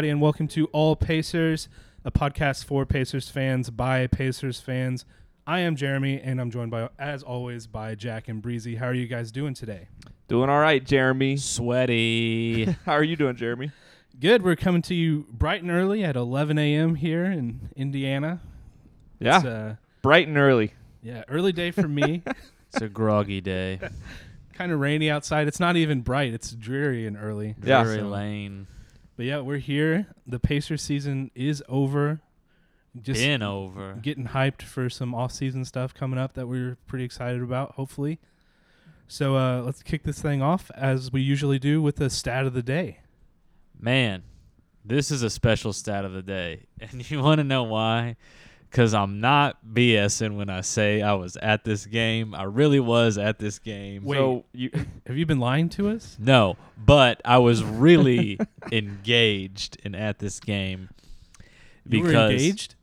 everybody, and welcome to All Pacers, a podcast for Pacers fans by Pacers fans. I am Jeremy, and I'm joined by, as always, by Jack and Breezy. How are you guys doing today? Doing all right, Jeremy. Sweaty. How are you doing, Jeremy? Good. We're coming to you bright and early at 11 a.m. here in Indiana. Yeah, uh, bright and early. yeah, early day for me. it's a groggy day. kind of rainy outside. It's not even bright. It's dreary and early. Yeah. Drury So- Lane. But yeah, we're here. The Pacers season is over. Just Been over. getting hyped for some off-season stuff coming up that we're pretty excited about. Hopefully, so uh, let's kick this thing off as we usually do with the stat of the day. Man, this is a special stat of the day. And you want to know why? Because I'm not BSing when I say I was at this game. I really was at this game. Wait. So you, Have you been lying to us? No, but I was really engaged and at this game. You were engaged.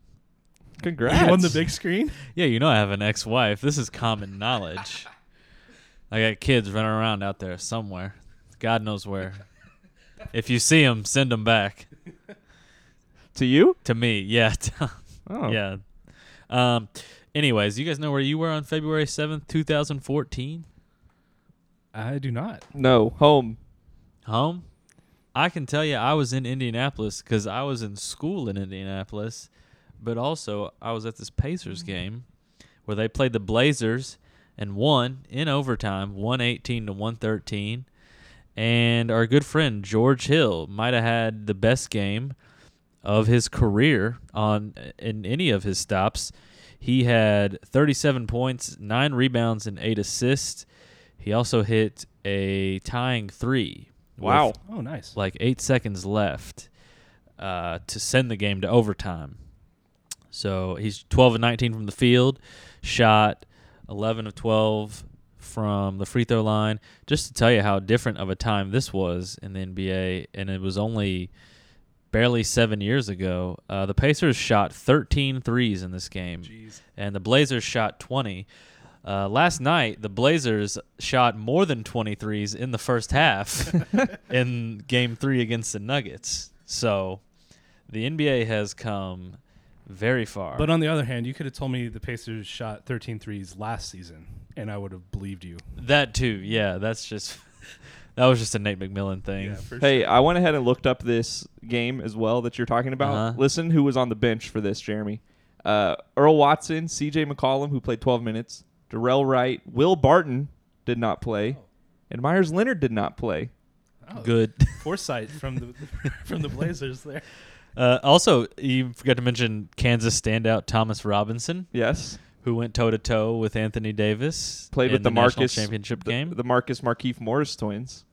congrats. You on the big screen. Yeah, you know I have an ex-wife. This is common knowledge. I got kids running around out there somewhere. God knows where. If you see them, send them back to you. to me. Yeah, Oh, yeah. Um. Anyways, you guys know where you were on February seventh, two thousand fourteen. I do not. No, home. Home. I can tell you, I was in Indianapolis because I was in school in Indianapolis, but also I was at this Pacers game where they played the Blazers and won in overtime, one eighteen to one thirteen. And our good friend George Hill might have had the best game of his career on in any of his stops. He had 37 points, 9 rebounds and 8 assists. He also hit a tying 3 Wow. Oh, nice. like eight seconds left uh, to send the game to overtime. So he's 12 and 19 from the field, shot 11 of 12 from the free throw line. Just to tell you how different of a time this was in the NBA, and it was only barely seven years ago. Uh, the Pacers shot 13 threes in this game Jeez. and the Blazers shot 20. Uh, last night, the Blazers shot more than 23s in the first half in game three against the Nuggets. So the NBA has come very far. But on the other hand, you could have told me the Pacers shot 13 threes last season, and I would have believed you. that too, yeah, that's just that was just a Nate McMillan thing. for Hey, I went ahead and looked up this game as well that you're talking about. Uh-huh. Listen, who was on the bench for this, Jeremy? Uh, Earl Watson, C.J. McCollum, who played 12 minutes. Dorell Wright, Will Barton did not play, and Meyers Leonard did not play. Oh, Good. foresight from the from the Blazers there. Uh, also, you forgot to mention Kansas standout Thomas Robinson, Yes, who went toe to toe with Anthony Davis. played in with the, national Marcus championship the, game. the Marcus Markieff Morris twins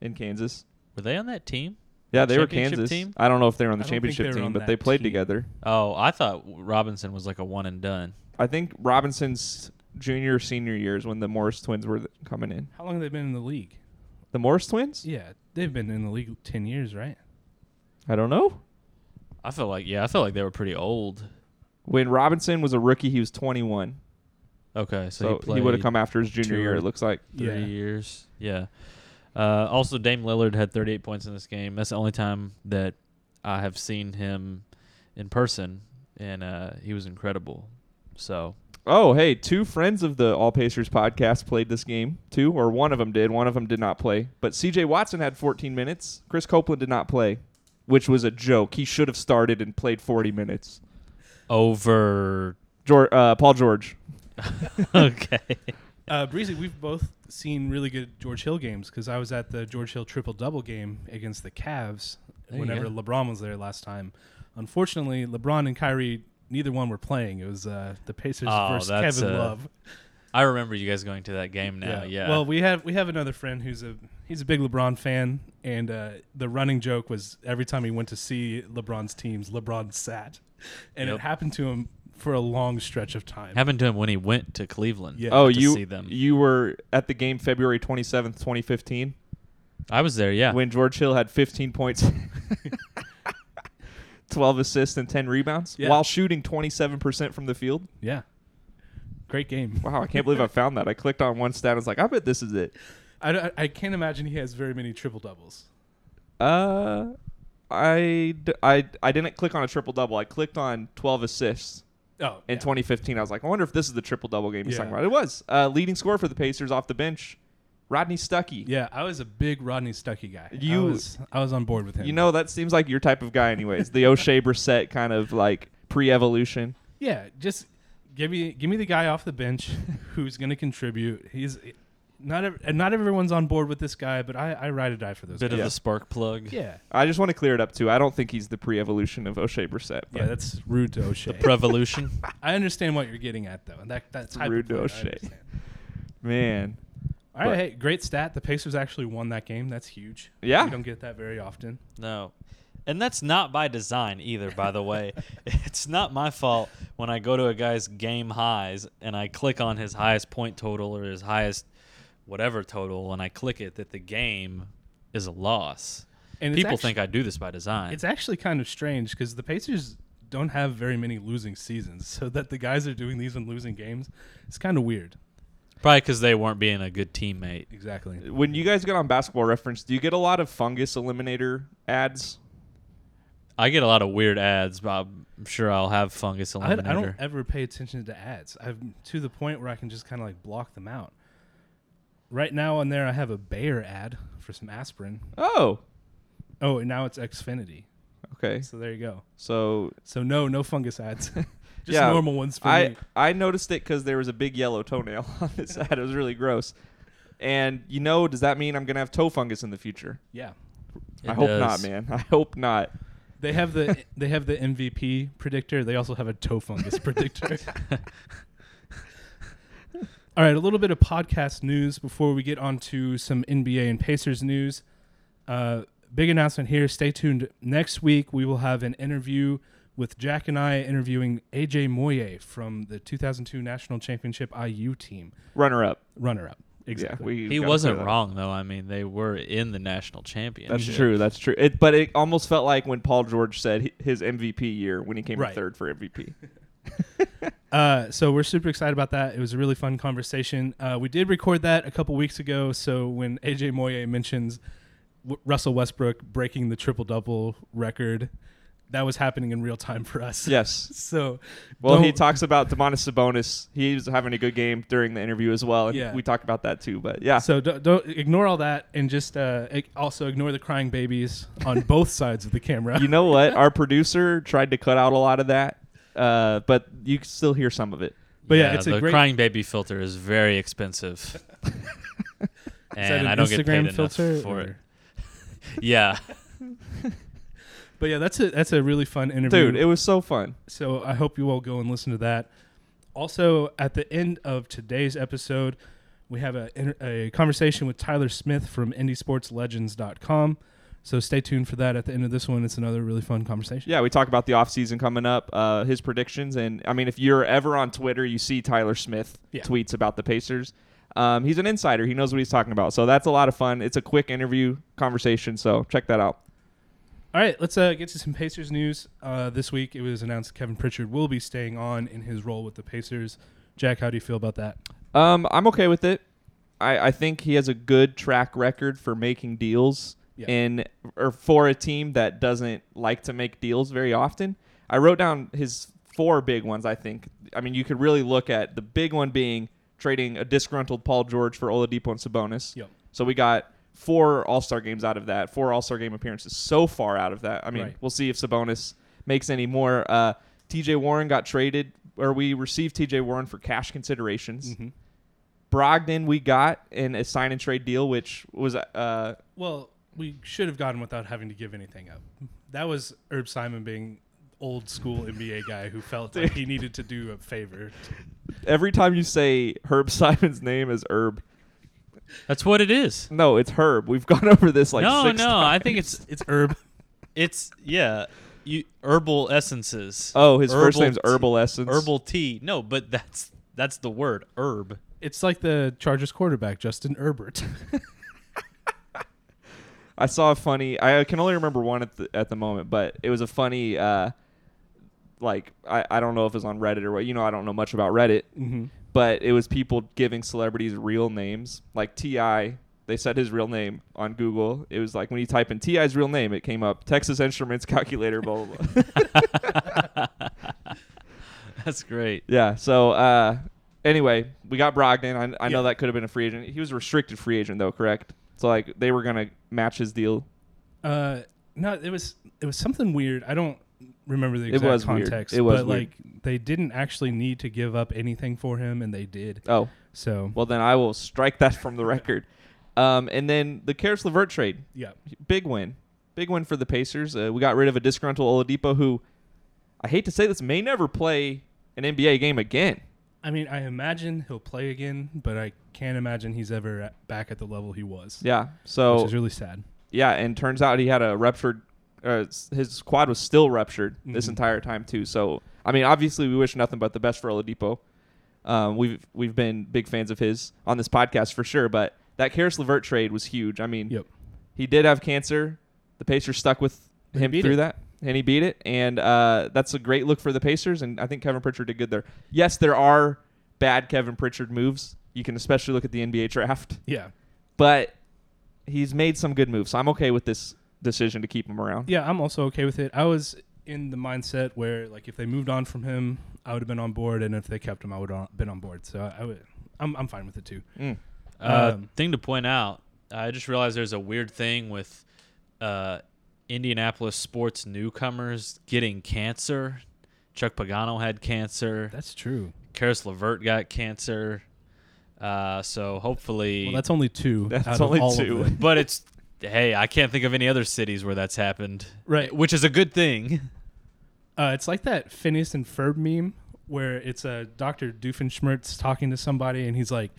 in Kansas. Were they on that team? Yeah, they were Championship Kansas. team? I don't know if they were on the I don't think championship were team, on but they that played team. together. Oh, I thought Robinson was like a one and done. I think Robinson's junior or senior years when the Morris twins were th- coming in. How long have they been in the league? The Morris twins? Yeah, they've been in the league 10 years, right? I don't know. I feel like yeah, I feel like they were pretty old. When Robinson was a rookie, he was 21. Okay, so, So, he, he, would have come after his junior two year, or it looks like. three Yeah. years. Yeah. Uh, also, Dame Lillard had 38 points in this game. That's the only time that I have seen him in person, and uh, he was incredible. So Oh, hey, two friends of the All Pacers podcast played this game, two, or one of them did. One of them did not play. But CJ Watson had 14 minutes. Chris Copeland did not play, which was a joke. He should have started and played 40 minutes. over. George, uh, Paul George. okay. Uh, Breezy, we've both seen really good George Hill games because I was at the George Hill triple double game against the Cavs There whenever. LeBron was there last time. Unfortunately, LeBron and Kyrie, neither one were playing. It was uh, the Pacers Oh, versus Kevin uh, Love. I remember you guys going to that game now. Yeah. Well, we have we have another friend who's a he's a big LeBron fan, and uh, the running joke was every time he went to see LeBron's teams, LeBron sat, and Yep. it happened to him for a long stretch of time. happened to him when he went to Cleveland. Yeah. Oh, to you see them. you were at the game February 27th, 2015, I was there. Yeah. when George Hill had 15 points, 12 assists, and 10 rebounds Yeah. while shooting 27% from the field. yeah, great game. Wow, I can't believe I found that. I clicked on one stat. I was like, I bet this is it. I, I can't imagine he has very many triple doubles. Uh, I, d- I, I didn't click on a triple double. I clicked on 12 assists Oh, in yeah. 2015. I was like, I wonder if this is the triple double game he's Yeah. talking about. It was. Uh, leading scorer for the Pacers off the bench, Rodney Stuckey. Yeah, I was a big Rodney Stuckey guy. You- I was, I was on board with him. You know, that seems like your type of guy, anyways. the Oshae Brissett kind of like pre-evolution. Yeah, just give me give me the guy off the bench who's going to contribute. He's not ev- and not everyone's on board with this guy, but I, I ride or die for those. Bit guys. of a spark plug. yeah, I just want to clear it up too. I don't think he's the pre-evolution of Oshae Brissett. yeah, but that's rude to Oshae. Prevolution. I understand what you're getting at though, and that that's hyper Rude to played, Oshae. man, All right, But- hey, great stat. The Pacers actually won that game. That's huge. Yeah. you don't get that very often. No. And that's not by design either, by the way. it's not my fault when I go to a guy's game highs and I click on his highest point total or his highest whatever total and I click it that the game is a loss. And People actu- think I do this by design. It's actually kind of strange because the Pacers don't have very many losing seasons, so that the guys are doing these and losing games, it's kind of weird. Probably because they weren't being a good teammate. Exactly. when you guys get on Basketball Reference, do you get a lot of fungus eliminator ads? I get a lot of weird ads, but I'm sure I'll have fungus I, I eliminator. don't ever pay attention to ads. I'm to the point where I can just kind of like block them out. Right now on there, I have a Bayer ad for some aspirin. Oh, Oh, and now it's Xfinity. okay. So there you go. So So no, no fungus ads. just Yeah, normal ones for I me. I noticed it because there was a big yellow toenail on this ad. It was really gross. And you know, does that mean I'm gonna have toe fungus in the future? Yeah. It I hope does. not, man. I hope not. They have the they have the MVP predictor. They also have a toe fungus predictor. All right, a little bit of podcast news before we get on to some NBA and Pacers news. Uh, big announcement here. Stay tuned. Next week we will have an interview with Jack and I interviewing AJ Moye from the 2002 National Championship IU team, Runner up. runner up. Exactly. we He wasn't clear that up. wrong though. I mean, they were in the national championship. That's true. That's true. It, but it almost felt like when Paul George said his MVP year when he came Right. third for MVP. Uh, so we're super excited about that. It was a really fun conversation. Uh, we did record that a couple weeks ago. So when AJ Moye mentions w- Russell Westbrook breaking the triple double record, that was happening in real time for us. yes. So Well, he talks about Domantas Sabonis. He was having a good game during the interview as well. And Yeah. we talked about that too. But yeah, So don't, don't ignore all that and just uh, also ignore the crying babies on both sides of the camera. you know what? Our producer tried to cut out a lot of that, uh, but you can still hear some of it. But yeah, it's a the great- crying baby filter is very expensive, Is that and an I don't get paid Instagram enough filter for or- it. Yeah, But yeah, that's a that's a really fun interview. Dude, it was so fun. So I hope you all go and listen to that. Also, at the end of today's episode, we have a, inter- a conversation with Tyler Smith from IndySportsLegends.com. So stay tuned for that. At the end of this one, it's another really fun conversation. Yeah, we talk about the offseason coming up, uh, his predictions. And I mean, if you're ever on Twitter, you see Tyler Smith Yeah. tweets about the Pacers. Um, he's an insider. He knows what he's talking about. So that's a lot of fun. It's a quick interview conversation. So check that out. All right, let's uh, get to some Pacers news. Uh, this week, it was announced Kevin Pritchard will be staying on in his role with the Pacers. Jack, how do you feel about that? Um, I'm okay with it. I, I think he has a good track record for making deals Yeah. in or for a team that doesn't like to make deals very often. I wrote down his four big ones. I think. I mean, you could really look at the big one being trading a disgruntled Paul George for Oladipo and Sabonis. Yep. So we got four All Star games out of that, four All Star game appearances so far out of that. I mean, Right. we'll see if Sabonis makes any more. Uh, T.J. Warren got traded, or we received T.J. Warren for cash considerations. Mhm. Brogdon we got in a sign and trade deal, which was uh, Well, we should have gotten without having to give anything up. That was Herb Simon being old school NBA guy who felt like he needed to do a favor. every time you say Herb Simon's name is Herb. that's what it is. No, it's Herb. We've gone over this like no, six no, times. I think it's It's Herb. it's yeah, you herbal essences. Oh, his first Herbal name's tea- Herbal Essence. herbal tea. No, but that's that's the word herb. It's like the Chargers quarterback, Justin Herbert. I saw a funny. I can only remember one at the at the moment, but it was a funny. Uh, like I, I don't know if it's on Reddit or what. You know, I don't know much about Reddit, mm-hmm. but it was people giving celebrities real names. Like Ti they said his real name on Google. It was like when you type in Ti's real name, it came up Texas Instruments calculator. Blah blah blah. That's great. yeah. So uh, anyway, we got Brogdon. I, I know that could have been a free agent. He was a restricted free agent though, correct? So like they were gonna match his deal. Uh, no, it was it was something weird. I don't remember the exact was weird. context. It was but weird. like they didn't actually need to give up anything for him, and they did. Oh, So well then I will strike that from the record. Um, and then the Caris LeVert trade, yeah, big win, big win for the Pacers. Uh, we got rid of a disgruntled Oladipo who, I hate to say this, may never play an NBA game again. I mean, I imagine he'll play again, but I can't imagine he's ever at, back at the level he was. Yeah. So which is really sad. yeah, and turns out he had a ruptured. Uh, his quad was still ruptured this Mhm. entire time too. So I mean, obviously, we wish nothing but the best for Oladipo. Um, we've we've been big fans of his on this podcast for sure. But that Caris LeVert trade was huge. I mean, Yep. he did have cancer. The Pacers stuck with he him through it. that, and he beat it. And uh, that's a great look for the Pacers. And I think Kevin Pritchard did good there. Yes, there are bad Kevin Pritchard moves. You can especially look at the NBA draft, Yeah, but he's made some good moves. So I'm okay with this decision to keep him around. yeah, I'm also okay with it. I was in the mindset where like if they moved on from him, I would have been on board, and if they kept him, I would have been on board. So I would, I'm I'm fine with it too. Mm. Uh, Um, thing to point out, I just realized there's a weird thing with uh, Indianapolis sports newcomers getting cancer. Chuck Pagano had cancer. That's true. Caris LeVert got cancer. Uh, so hopefully, Well, that's only two. That's only two. them. but it's hey, I can't think of any other cities where that's happened. Right. which is a good thing. Uh, it's like that Phineas and Ferb meme where it's a uh, Dr. Doofenshmirtz talking to somebody, and he's like,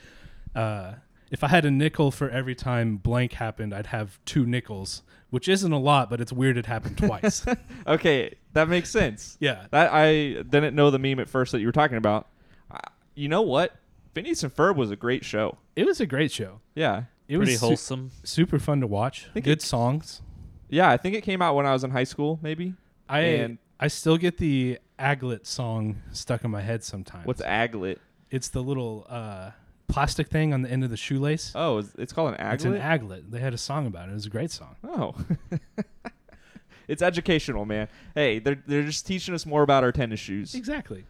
uh, "If I had a nickel for every time blank happened, I'd have two nickels." Which isn't a lot, but it's weird it happened twice. Okay, that makes sense. yeah, That I didn't know the meme at first that you were talking about. Uh, you know what? Phineas and Ferb was a great show. it was a great show. Yeah, It Pretty was su- wholesome. super fun to watch. Good it- songs. yeah. I think it came out when I was in high school, maybe. I And- I still get the Aglet song stuck in my head sometimes. What's aglet? It's the little uh, plastic thing on the end of the shoelace. Oh, it's- called an aglet. It's an aglet. They had a song about it. It was a great song. oh, it's educational, man. Hey, they're they're just teaching us more about our tennis shoes. Exactly.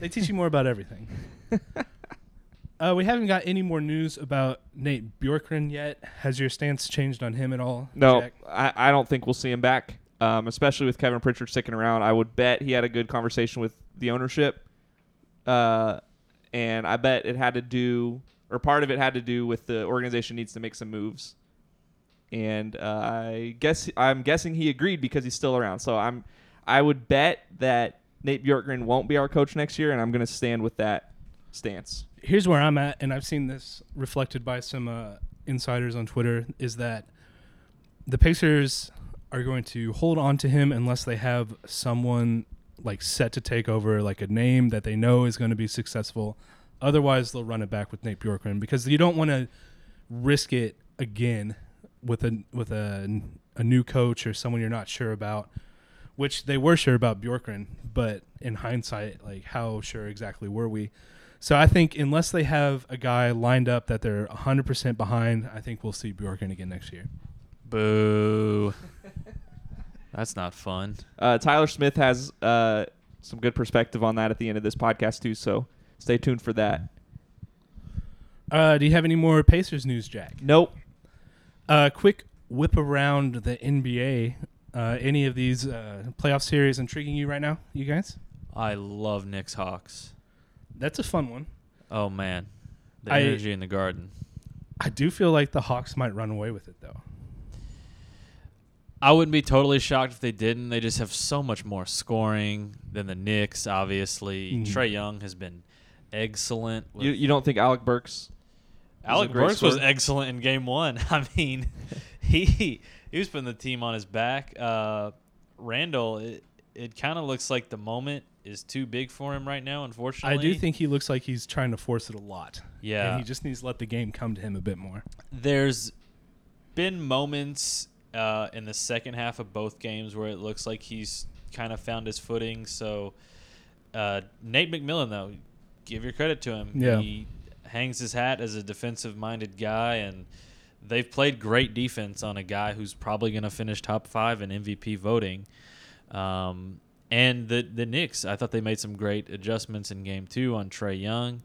They teach you more about everything. uh, we haven't got any more news about Nate Bjorkgren yet. Has your stance changed on him at all? No, I, I don't think we'll see him back. Um, especially with Kevin Pritchard sticking around. I would bet he had a good conversation with the ownership. Uh, and I bet it had to do, or part of it had to do with the organization needs to make some moves. And uh, I guess I'm guessing he agreed because he's still around. So I'm, I would bet that Nate Bjorkgren won't be our coach next year, and I'm going to stand with that stance. Here's where I'm at, and I've seen this reflected by some uh, insiders on Twitter. Is that the Pacers are going to hold on to him unless they have someone like set to take over, like a name that they know is going to be successful. Otherwise, they'll run it back with Nate Bjorkgren because you don't want to risk it again with a with a, a new coach or someone you're not sure about. Which they were sure about Bjorkgren, but in hindsight, like how sure exactly were we? So I think unless they have a guy lined up that they're 100% behind, I think we'll see Bjorkgren again next year. Boo. That's not fun. Uh, Tyler Smith has uh, some good perspective on that at the end of this podcast too. So stay tuned for that. Uh, do you have any more Pacers news, Jack? Nope. Uh, quick whip around the NBA. Uh, any of these uh, playoff series intriguing you right now, you guys? I love Knicks Hawks. That's a fun one. Oh man, the I- energy in the garden. I do feel like the Hawks might run away with it, though. I wouldn't be totally shocked if they didn't. They just have so much more scoring than the Knicks. Obviously, Mhm. Trae Young has been excellent. You, you don't think Alec Burks? Alec a great Burks was excellent in Game One. I mean, he he was putting the team on his back. Uh, Randle, it, it kind of looks like the moment is too big for him right now. Unfortunately, I do think he looks like he's trying to force it a lot. Yeah. And he just needs to let the game come to him a bit more. there's been moments uh, in the second half of both games where it looks like he's kind of found his footing. So uh, Nate McMillan, though, give your credit to him. Yeah. He hangs his hat as a defensive-minded guy, and they've played great defense on a guy who's probably going to finish top five in MVP voting. Um, and the the Knicks, I thought they made some great adjustments in game two on Trae Young.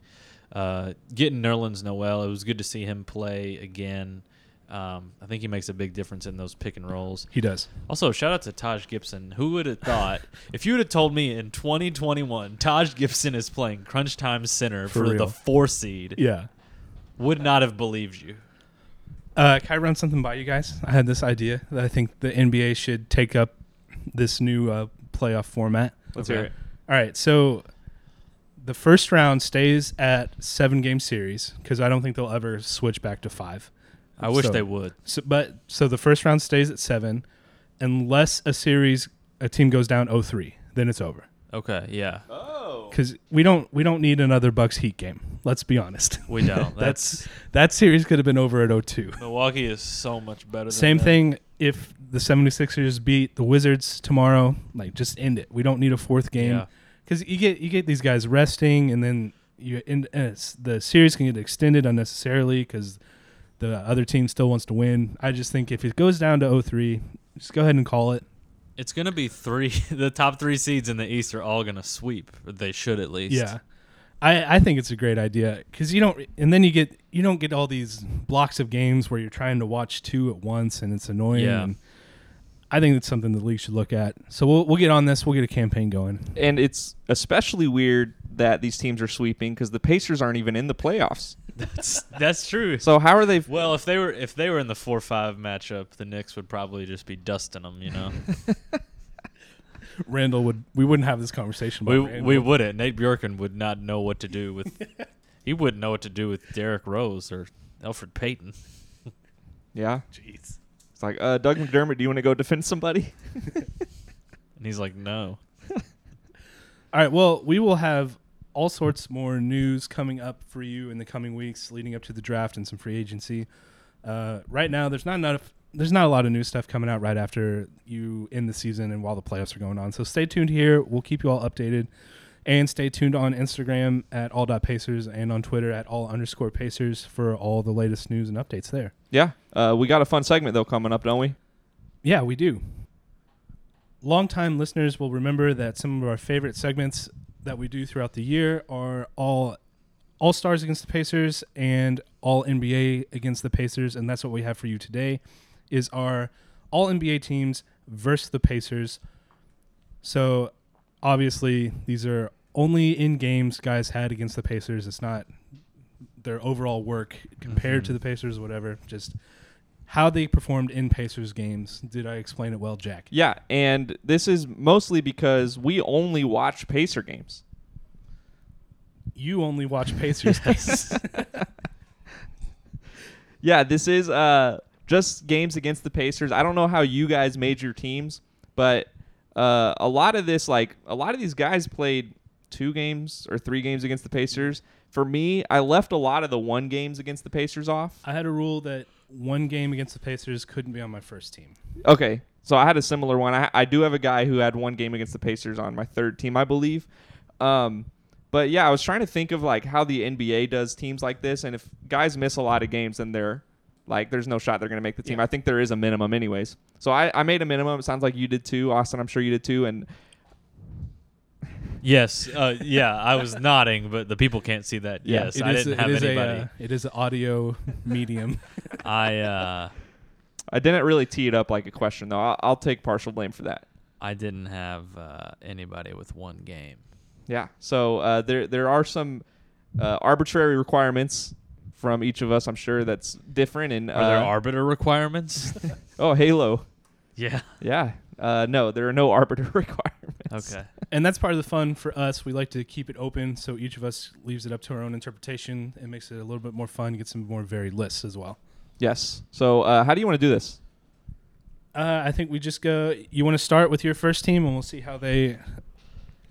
Uh, getting Nerlens Noel, it was good to see him play again. Um, I think he makes a big difference in those pick and rolls. He does. Also, shout out to Taj Gibson. Who would have thought if you would have told me in 2021 Taj Gibson is playing crunch time center For for, the four seed, Yeah. would not have believed you. Uh, can I run something by you guys? I had this idea that I think the NBA should take up this new uh, playoff format. Let's Okay. hear it. All right, so the first round stays at seven game series because I don't think they'll ever switch back to five. I wish So- they would. So, but so the first round stays at seven, unless a series a team goes down 0-3, then it's over. Okay, yeah, Oh. Because we don't we don't need another Bucks Heat game. Let's be honest. we don't. That's That's that series could have been over at 0-2. Milwaukee is so much better. Than Same them. thing if the 76ers beat the Wizards tomorrow, like just end it. We don't need a fourth game Yeah. because you get you get these guys resting, and then you end, uh, the series can get extended unnecessarily because the other team still wants to win. I just think if it goes down to 0-3, just go ahead and call it. It's gonna be three. The top three seeds in the East are all gonna sweep. They should at least. Yeah, I I think it's a great idea because you don't, and then you get you don't get all these blocks of games where you're trying to watch two at once, and it's annoying. Yeah. And I think it's something the league should look at. So we'll we'll get on this. We'll get a campaign going. And it's especially weird that these teams are sweeping because the Pacers aren't even in the playoffs. That's that's true. So how are they? Well, if they were if they were in the four five matchup, the Knicks would probably just be dusting them. You know, Randle would we wouldn't have this conversation. we Randle. we wouldn't. Nate Bjorkgren would not know what to do with. he wouldn't know what to do with Derrick Rose or Elfrid Payton. Yeah. Jeez. It's like, uh, Doug McDermott, do you want to go defend somebody? And he's like, no. All right. Well, we will have all sorts more news coming up for you in the coming weeks, leading up to the draft and some free agency. Uh, right now, there's not enough. There's not a lot of new stuff coming out right after you end the season and while the playoffs are going on. So stay tuned here. We'll keep you all updated. And stay tuned on Instagram at all.pacers and on Twitter at all underscore pacers for all the latest news and updates there. yeah. Uh, we got a fun segment though coming up, don't we? Yeah, we do. Longtime listeners will remember that some of our favorite segments that we do throughout the year are all All Stars against the Pacers and All NBA against the Pacers, and that's what we have for you today. Is our All NBA teams versus the Pacers. So obviously these are only in games guys had against the Pacers. It's not their overall work compared to Mhm. the Pacers, or whatever. Just how they performed in Pacers games. Did I explain it well, Jack? Yeah, and this is mostly because we only watch Pacer games. You only watch Pacers games. Yeah, this is uh just games against the Pacers. I don't know how you guys made your teams, but uh, a lot of this, like a lot of these guys played two games or three games against the Pacers. For me, I left a lot of the one games against the Pacers off. I had a rule that one game against the Pacers couldn't be on my first team. Okay, so I had a similar one. I, I do have a guy who had one game against the Pacers on my third team, I believe. Um, but yeah, I was trying to think of like how the NBA does teams like this, and if guys miss a lot of games, then they're like, there's no shot they're going to make the team. Yeah. I think there is a minimum, anyways. So I, I made a minimum. It sounds like you did too, Austin. I'm sure you did too. And Yes. Uh, yeah, I was nodding, but the people can't see that. Yeah. yes, I is didn't a- have it is anybody. A, uh, it is an audio medium. I uh, I didn't really tee it up like a question though. I'll, I'll take partial blame for that. I didn't have uh, anybody with one game. Yeah. So uh, there there are some uh, arbitrary requirements from each of us. I'm sure that's different. And Are there arbiter requirements? oh Halo. yeah. Yeah. Uh, no, there are no arbiter requirements. Okay. and that's part of the fun for us. We like to keep it open, so each of us leaves it up to our own interpretation. It makes it a little bit more fun, get some more varied lists as well. Yes. So uh, how do you want to do this? Uh, I think we just go. You want to start with your first team, and we'll see how they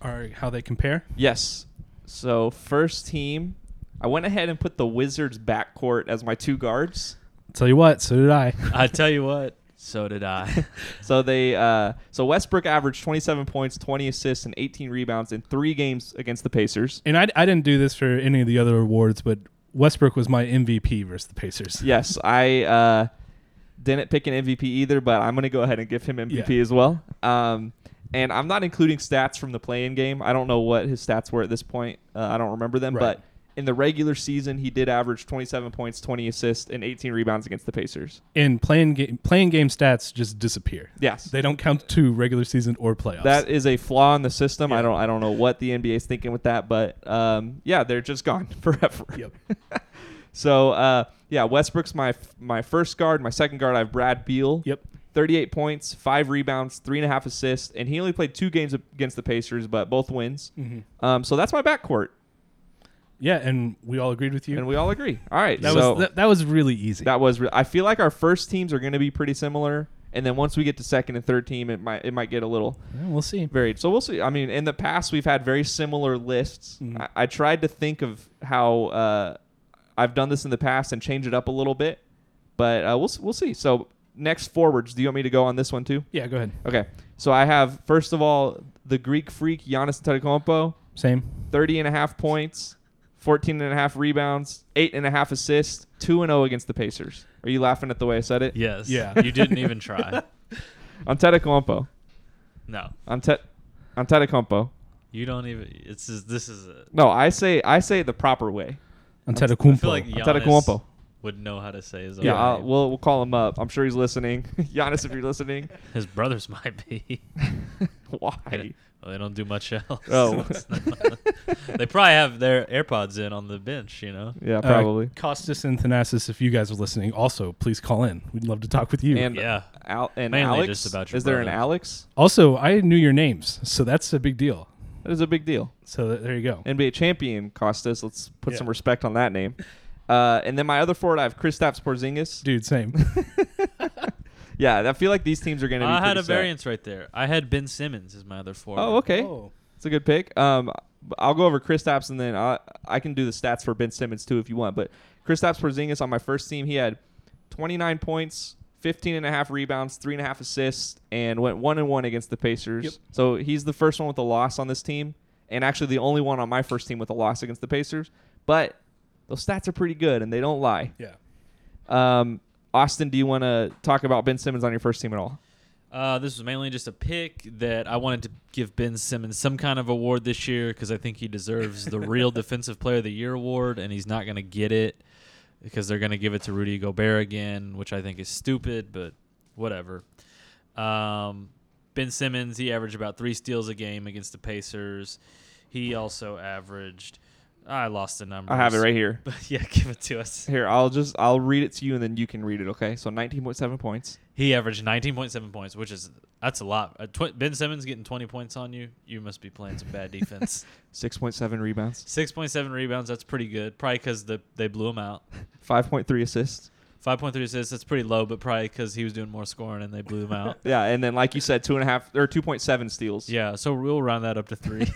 are, how they compare. Yes. So first team, I went ahead and put the Wizards backcourt as my two guards. Tell you what, so did I. I tell you what. So did I. So they uh, so Westbrook averaged 27 points, 20 assists, and 18 rebounds in three games against the Pacers. And I, I didn't do this for any of the other awards, but Westbrook was my MVP versus the Pacers. Yes, I uh, didn't pick an MVP either, but I'm going to go ahead and give him MVP Yeah. as well. Um, and I'm not including stats from the play-in game. I don't know what his stats were at this point. Uh, I don't remember them, Right. but in the regular season, he did average 27 points, 20 assists, and 18 rebounds against the Pacers. And playing game playing game stats just disappear. Yes, They don't count to regular season or playoffs. that is a flaw in the system. I don't I don't know what the NBA is thinking with that, but um, yeah, they're just gone forever. Yep. So uh, yeah, Westbrook's my my first guard. My second guard, I have Brad Beal. Yep. 38 points, five rebounds, three and a half assists, and he only played two games against the Pacers, but both wins. hmm Um, so that's my backcourt, Yeah, and we all agreed with you. and we all agree. All right, that so was that, that was really easy. that was. Re- I feel like our first teams are going to be pretty similar, and then once we get to second and third team, it might it might get a little Yeah, we'll see. varied. So we'll see. I mean, in the past, we've had very similar lists. Mhm. I, I tried to think of how uh, I've done this in the past and change it up a little bit, but uh, we'll s- we'll see. So next forwards, do you want me to go on this one too? Yeah, go ahead. Okay. So I have first of all the Greek freak Giannis Antetokounmpo, Same. 30 and a half points, 14 and a half rebounds, 8 and a half assists, 2 and 0 against the Pacers. Are you laughing at the way I said it? Yes. Yeah. You didn't even try. Antetokounmpo. No. Ante- Antetokounmpo. You don't even. It's just, this is a. No, I say I say it the proper way. Antetokounmpo. I feel like Giannis Antetokounmpo. would know how to say his. Yeah, own I'll, we'll we'll call him up. I'm sure he's listening. Giannis, if you're listening, His brothers might be. why? Well, they don't do much else. Oh. they probably have their AirPods in on the bench. You know. Yeah, Uh, probably. Kostas and Thanasis, if you guys are listening, also please call in. We'd love to talk with you. And Yeah. Al- and Mainly Alex. just about your Is there an. Alex? also, I knew your names, so that's a big deal. That is a big deal. So th- there you go. NBA champion Kostas. Let's put Yeah. some respect on that name. Uh, and then my other forward, I have Kristaps Porzingis. Dude, same. Yeah, I feel like these teams are going to be. I had a set. variance right there. I had Ben Simmons as my other forward. Oh, okay, Oh. it's a good pick. Um, I'll go over Kristaps and then I I can do the stats for Ben Simmons too if you want. But Kristaps Porzingis on my first team, he had 29 points, 15 and a half rebounds, three and a half assists, and went one and one against the Pacers. Yep. So he's the first one with a loss on this team, and actually the only one on my first team with a loss against the Pacers. But those stats are pretty good, and they don't lie. Yeah. Um, Austin, do you want to talk about Ben Simmons on your first team at all? Uh, this was mainly just a pick that I wanted to give Ben Simmons some kind of award this year because I think he deserves the real Defensive Player of the Year award, and he's not going to get it because they're going to give it to Rudy Gobert again, which I think is stupid, but whatever. Um, ben Simmons, he averaged about three steals a game against the Pacers. He also averaged. I lost the number. I have it right here. But yeah, give it to us. Here, I'll just I'll read it to you and then you can read it. Okay, so 19.7 points. He averaged 19.7 points, which is that's a lot. Uh, tw- ben Simmons getting 20 points on you, you must be playing some bad defense. 6.7 rebounds, 6.7 rebounds, that's pretty good. Probably because the they blew him out. 5.3 assists. 5.3 assists, that's pretty low, but probably because he was doing more scoring and they blew him out. Yeah, and then like you said, two and a half or 2.7 steals. yeah, so we'll round that up to three.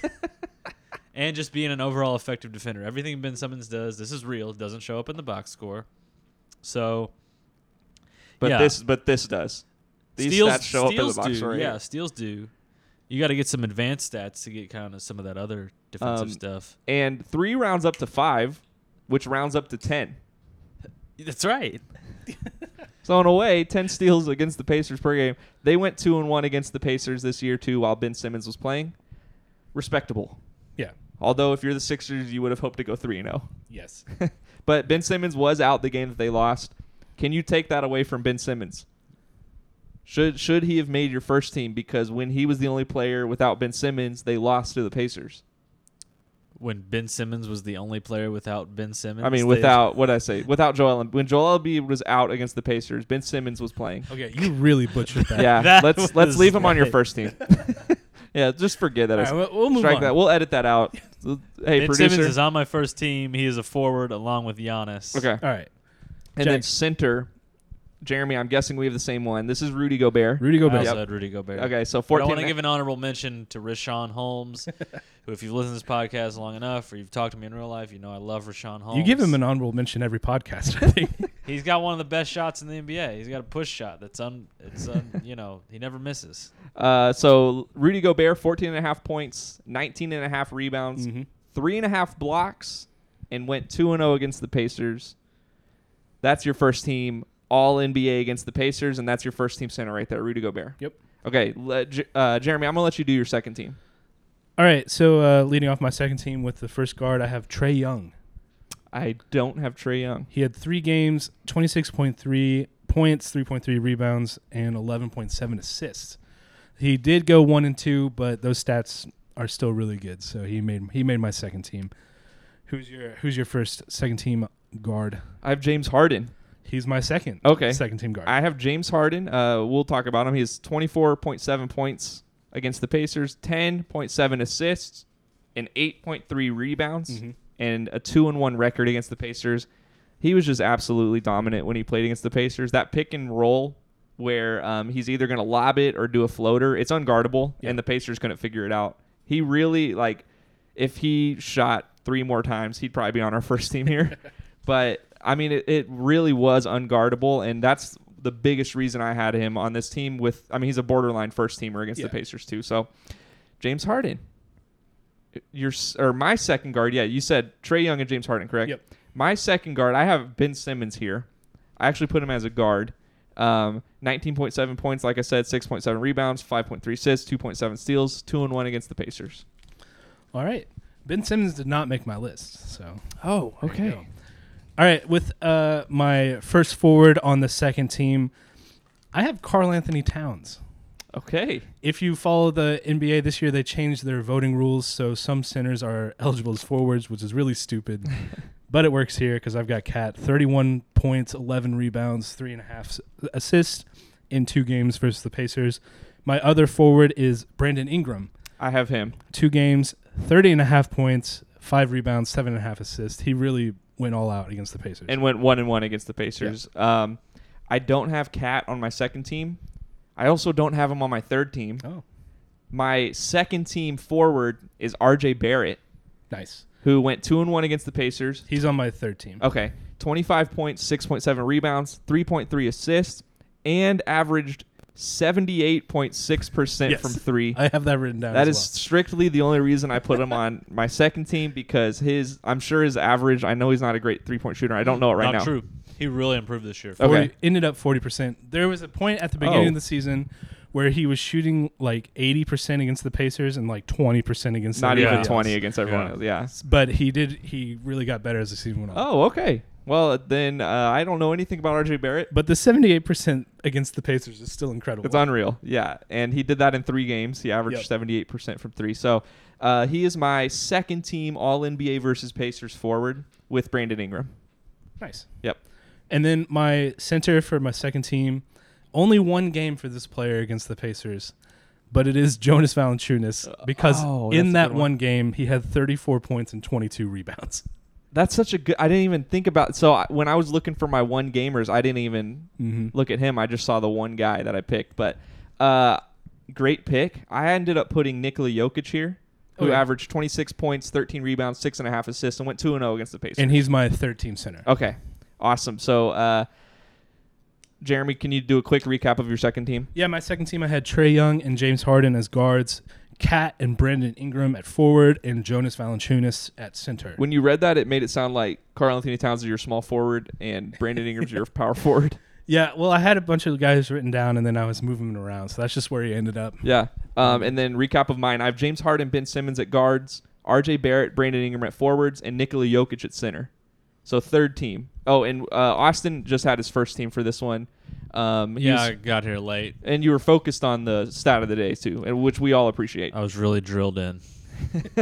And just being an overall effective defender. Everything Ben Simmons does, this is real. It doesn't show up in the box score. So but yeah. this but this does. These steals, stats show up in the box do. score. Yeah, steals do. You got to get some advanced stats to get kind of some of that other defensive Um, stuff. and three rounds up to five, which rounds up to 10. That's right. So in a way, 10 steals against the Pacers per game. They went two and one against the Pacers this year too, while Ben Simmons was playing. Respectable. Yeah. Although if you're the Sixers, you would have hoped to go three and oh. zero. Yes. But Ben Simmons was out the game that they lost. Can you take that away from Ben Simmons? Should should he have made your first team because when he was the only player without Ben Simmons, they lost to the Pacers. When Ben Simmons was the only player without Ben Simmons. I mean, without what did I say, without Joel when Joel Embiid was out against the Pacers, Ben Simmons was playing. Okay, you really butchered that. Yeah, That let's let's leave him on your first team. yeah, just forget that. All right, we'll, we'll move strike on. that. We'll edit that out. Hey, Ben producer. Simmons is on my first team. He is a forward along with Giannis. okay, All right. and then Jack. center, Jeremy. I'm guessing we have the same one. This is Rudy Gobert. Rudy I Gobert. also Yep. had Rudy Gobert. Okay, so But I want to give an honorable mention to Richaun Holmes, who, if you've listened to this podcast long enough or you've talked to me in real life, you know I love Richaun Holmes. You give him an honorable mention every podcast, I think. He's got one of the best shots in the NBA. He's got a push shot that's un. It's un. you know he never misses. Uh, so Rudy Gobert, 14 and a half points, 19 and a half rebounds, Mhm. three and a half blocks, and went 2 and 0 against the Pacers. That's your first team All NBA against the Pacers, and that's your first team center right there, Rudy Gobert. Yep. Okay, let, uh, Jeremy, I'm gonna let you do your second team. All right, so uh, leading off my second team with the first guard, I have Trae Young. I don't have Trae Young. He had three games, 26.3 points, 3.3 rebounds, and 11.7 assists. He did go one and two, but those stats are still really good. So he made he made my second team. Who's your Who's your first second team guard? I have James Harden. He's my second. Okay. second team guard. I have James Harden. Uh, we'll talk about him. He has 24.7 points against the Pacers, 10.7 assists, and 8.3 rebounds, Mhm. and a two and one record against the Pacers. He was just absolutely dominant when he played against the Pacers. That pick and roll where um, he's either going to lob it or do a floater, it's unguardable, Yeah. and the Pacers couldn't figure it out. He really like if he shot three more times, he'd probably be on our first team here. but I mean, it, it really was unguardable, and that's the biggest reason I had him on this team. With I mean, he's a borderline first teamer against Yeah. the Pacers too. So James Harden, your or my second guard. Yeah, you said Trae Young and James Harden, correct? Yep. My second guard, I have Ben Simmons here. I actually put him as a guard. Um, 19.7 points, like I said, 6.7 rebounds, 5.3 assists, 2.7 steals, two and one against the Pacers. All right. Ben Simmons did not make my list. So Oh, There you go. All right, with uh, my first forward on the second team, I have Karl-Anthony Towns. Okay. If you follow the NBA this year, they changed their voting rules, so some centers are eligible as forwards, which is really stupid. but it works here because I've got Cat, 31 points, 11 rebounds, three and a half assists in two games versus the Pacers. My other forward is Brandon Ingram, I have him. two games, 30 and a half points, five rebounds, seven and a half assists. He really went all out against the Pacers. and went one and one against the Pacers. Um, I don't have Cat on my second team. I also don't have him on my third team. oh, My second team forward is R.J. Barrett, nice. who went two and one against the Pacers. He's on my third team. Okay, twenty-five points, six point seven rebounds, three point three assists, and averaged seventy-eight point six percent Yes. from three. I have that written down. That as is strictly the only reason I put him on my second team because his, I'm sure his average. I know he's not a great three-point shooter. I don't know it right Not now. true. He really improved this year. well. 40, Okay. ended up forty percent. There was a point at the oh. beginning Oh. of the season where he was shooting like eighty percent against the Pacers and like twenty percent against Not everybody even else. twenty against everyone. Yeah. else. Yeah. But he did. He really got better as the season went on. Oh, okay. Well, then uh, I don't know anything about RJ Barrett. But the seventy-eight percent against the Pacers is still incredible. It's unreal. Yeah, and he did that in three games. He averaged Yep. seventy-eight percent from three. So uh, he is my second team All NBA versus Pacers forward with Brandon Ingram. nice. Yep. And then my center for my second team, only one game for this player against the Pacers, but it is Jonas Valanciunas because oh, in that one. one game he had 34 points and 22 rebounds. That's such a good. I didn't even think about. So I, when I was looking for my one gamers, I didn't even Mm-hmm. look at him. I just saw the one guy that I picked. But uh, great pick. I ended up putting Nikola Jokic here, who Oh, averaged twenty-six points, thirteen rebounds, six and a half assists, and went two and zero against the Pacers. And he's my third team center. Okay, awesome. So, uh, Jeremy, can you do a quick recap of your second team? Yeah, my second team I had Trae Young and James Harden as guards, Kat and Brandon Ingram at forward, and Jonas Valanciunas at center. When you read that, it made it sound like Karl-Anthony Towns is your small forward and Brandon Ingram's your power forward. yeah, well, I had a bunch of guys written down, and then I was moving them around, so that's just where he ended up. Yeah. Um, and then recap of mine: I have James Harden, Ben Simmons at guards, R.J. Barrett, Brandon Ingram at forwards, and Nikola Jokic at center. So third team. Oh, and uh, Austin just had his first team for this one. Um, Yeah, was- I got here late. and you were focused on the stat of the day too, and which we all appreciate. I was really drilled in.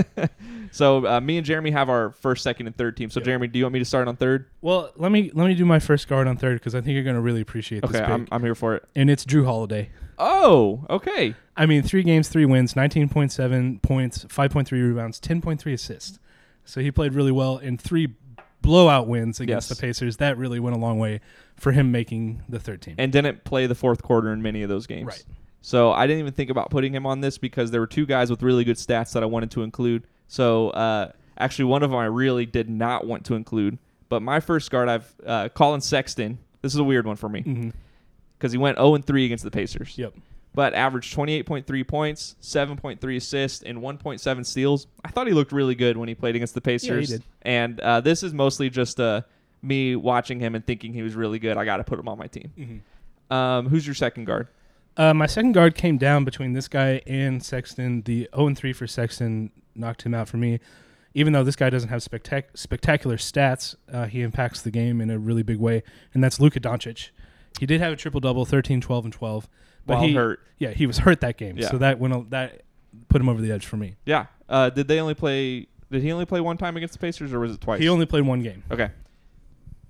So uh, me and Jeremy have our first, second, and third team. So Yep. Jeremy, do you want me to start on third? Well, let me let me do my first guard on third because I think you're gonna really appreciate this Okay. I'm, I'm here for it. and it's Jrue Holiday. Oh, okay. I mean, three games, three wins, 19.7 points, 5.3 rebounds, 10.3 assists. So he played really well in three blowout wins against Yes. the Pacers. That really went a long way for him making the third team. And didn't play the fourth quarter in many of those games. Right. So I didn't even think about putting him on this because there were two guys with really good stats that I wanted to include. So uh, actually, one of them I really did not want to include. But my first guard, I've uh, Collin Sexton. This is a weird one for me because he went 0 and 3 against the Pacers. Yep. But averaged 28.3 points, 7.3 assists, and 1.7 steals. I thought he looked really good when he played against the Pacers. did. And uh, this is mostly just uh, me watching him and thinking he was really good. I got to put him on my team. Um, who's your second guard? Uh, my second guard came down between this guy and Sexton. The 0 3 for Sexton knocked him out for me. Even though this guy doesn't have spectac- spectacular stats, uh, he impacts the game in a really big way, and that's Luka Doncic. He did have a triple double, 13, 12, and 12. But While he, hurt. Yeah, he was hurt that game. Yeah. So that went, that put him over the edge for me. Yeah. Uh, did they only play? Did he only play one time against the Pacers, or was it twice? He only played one game. Okay.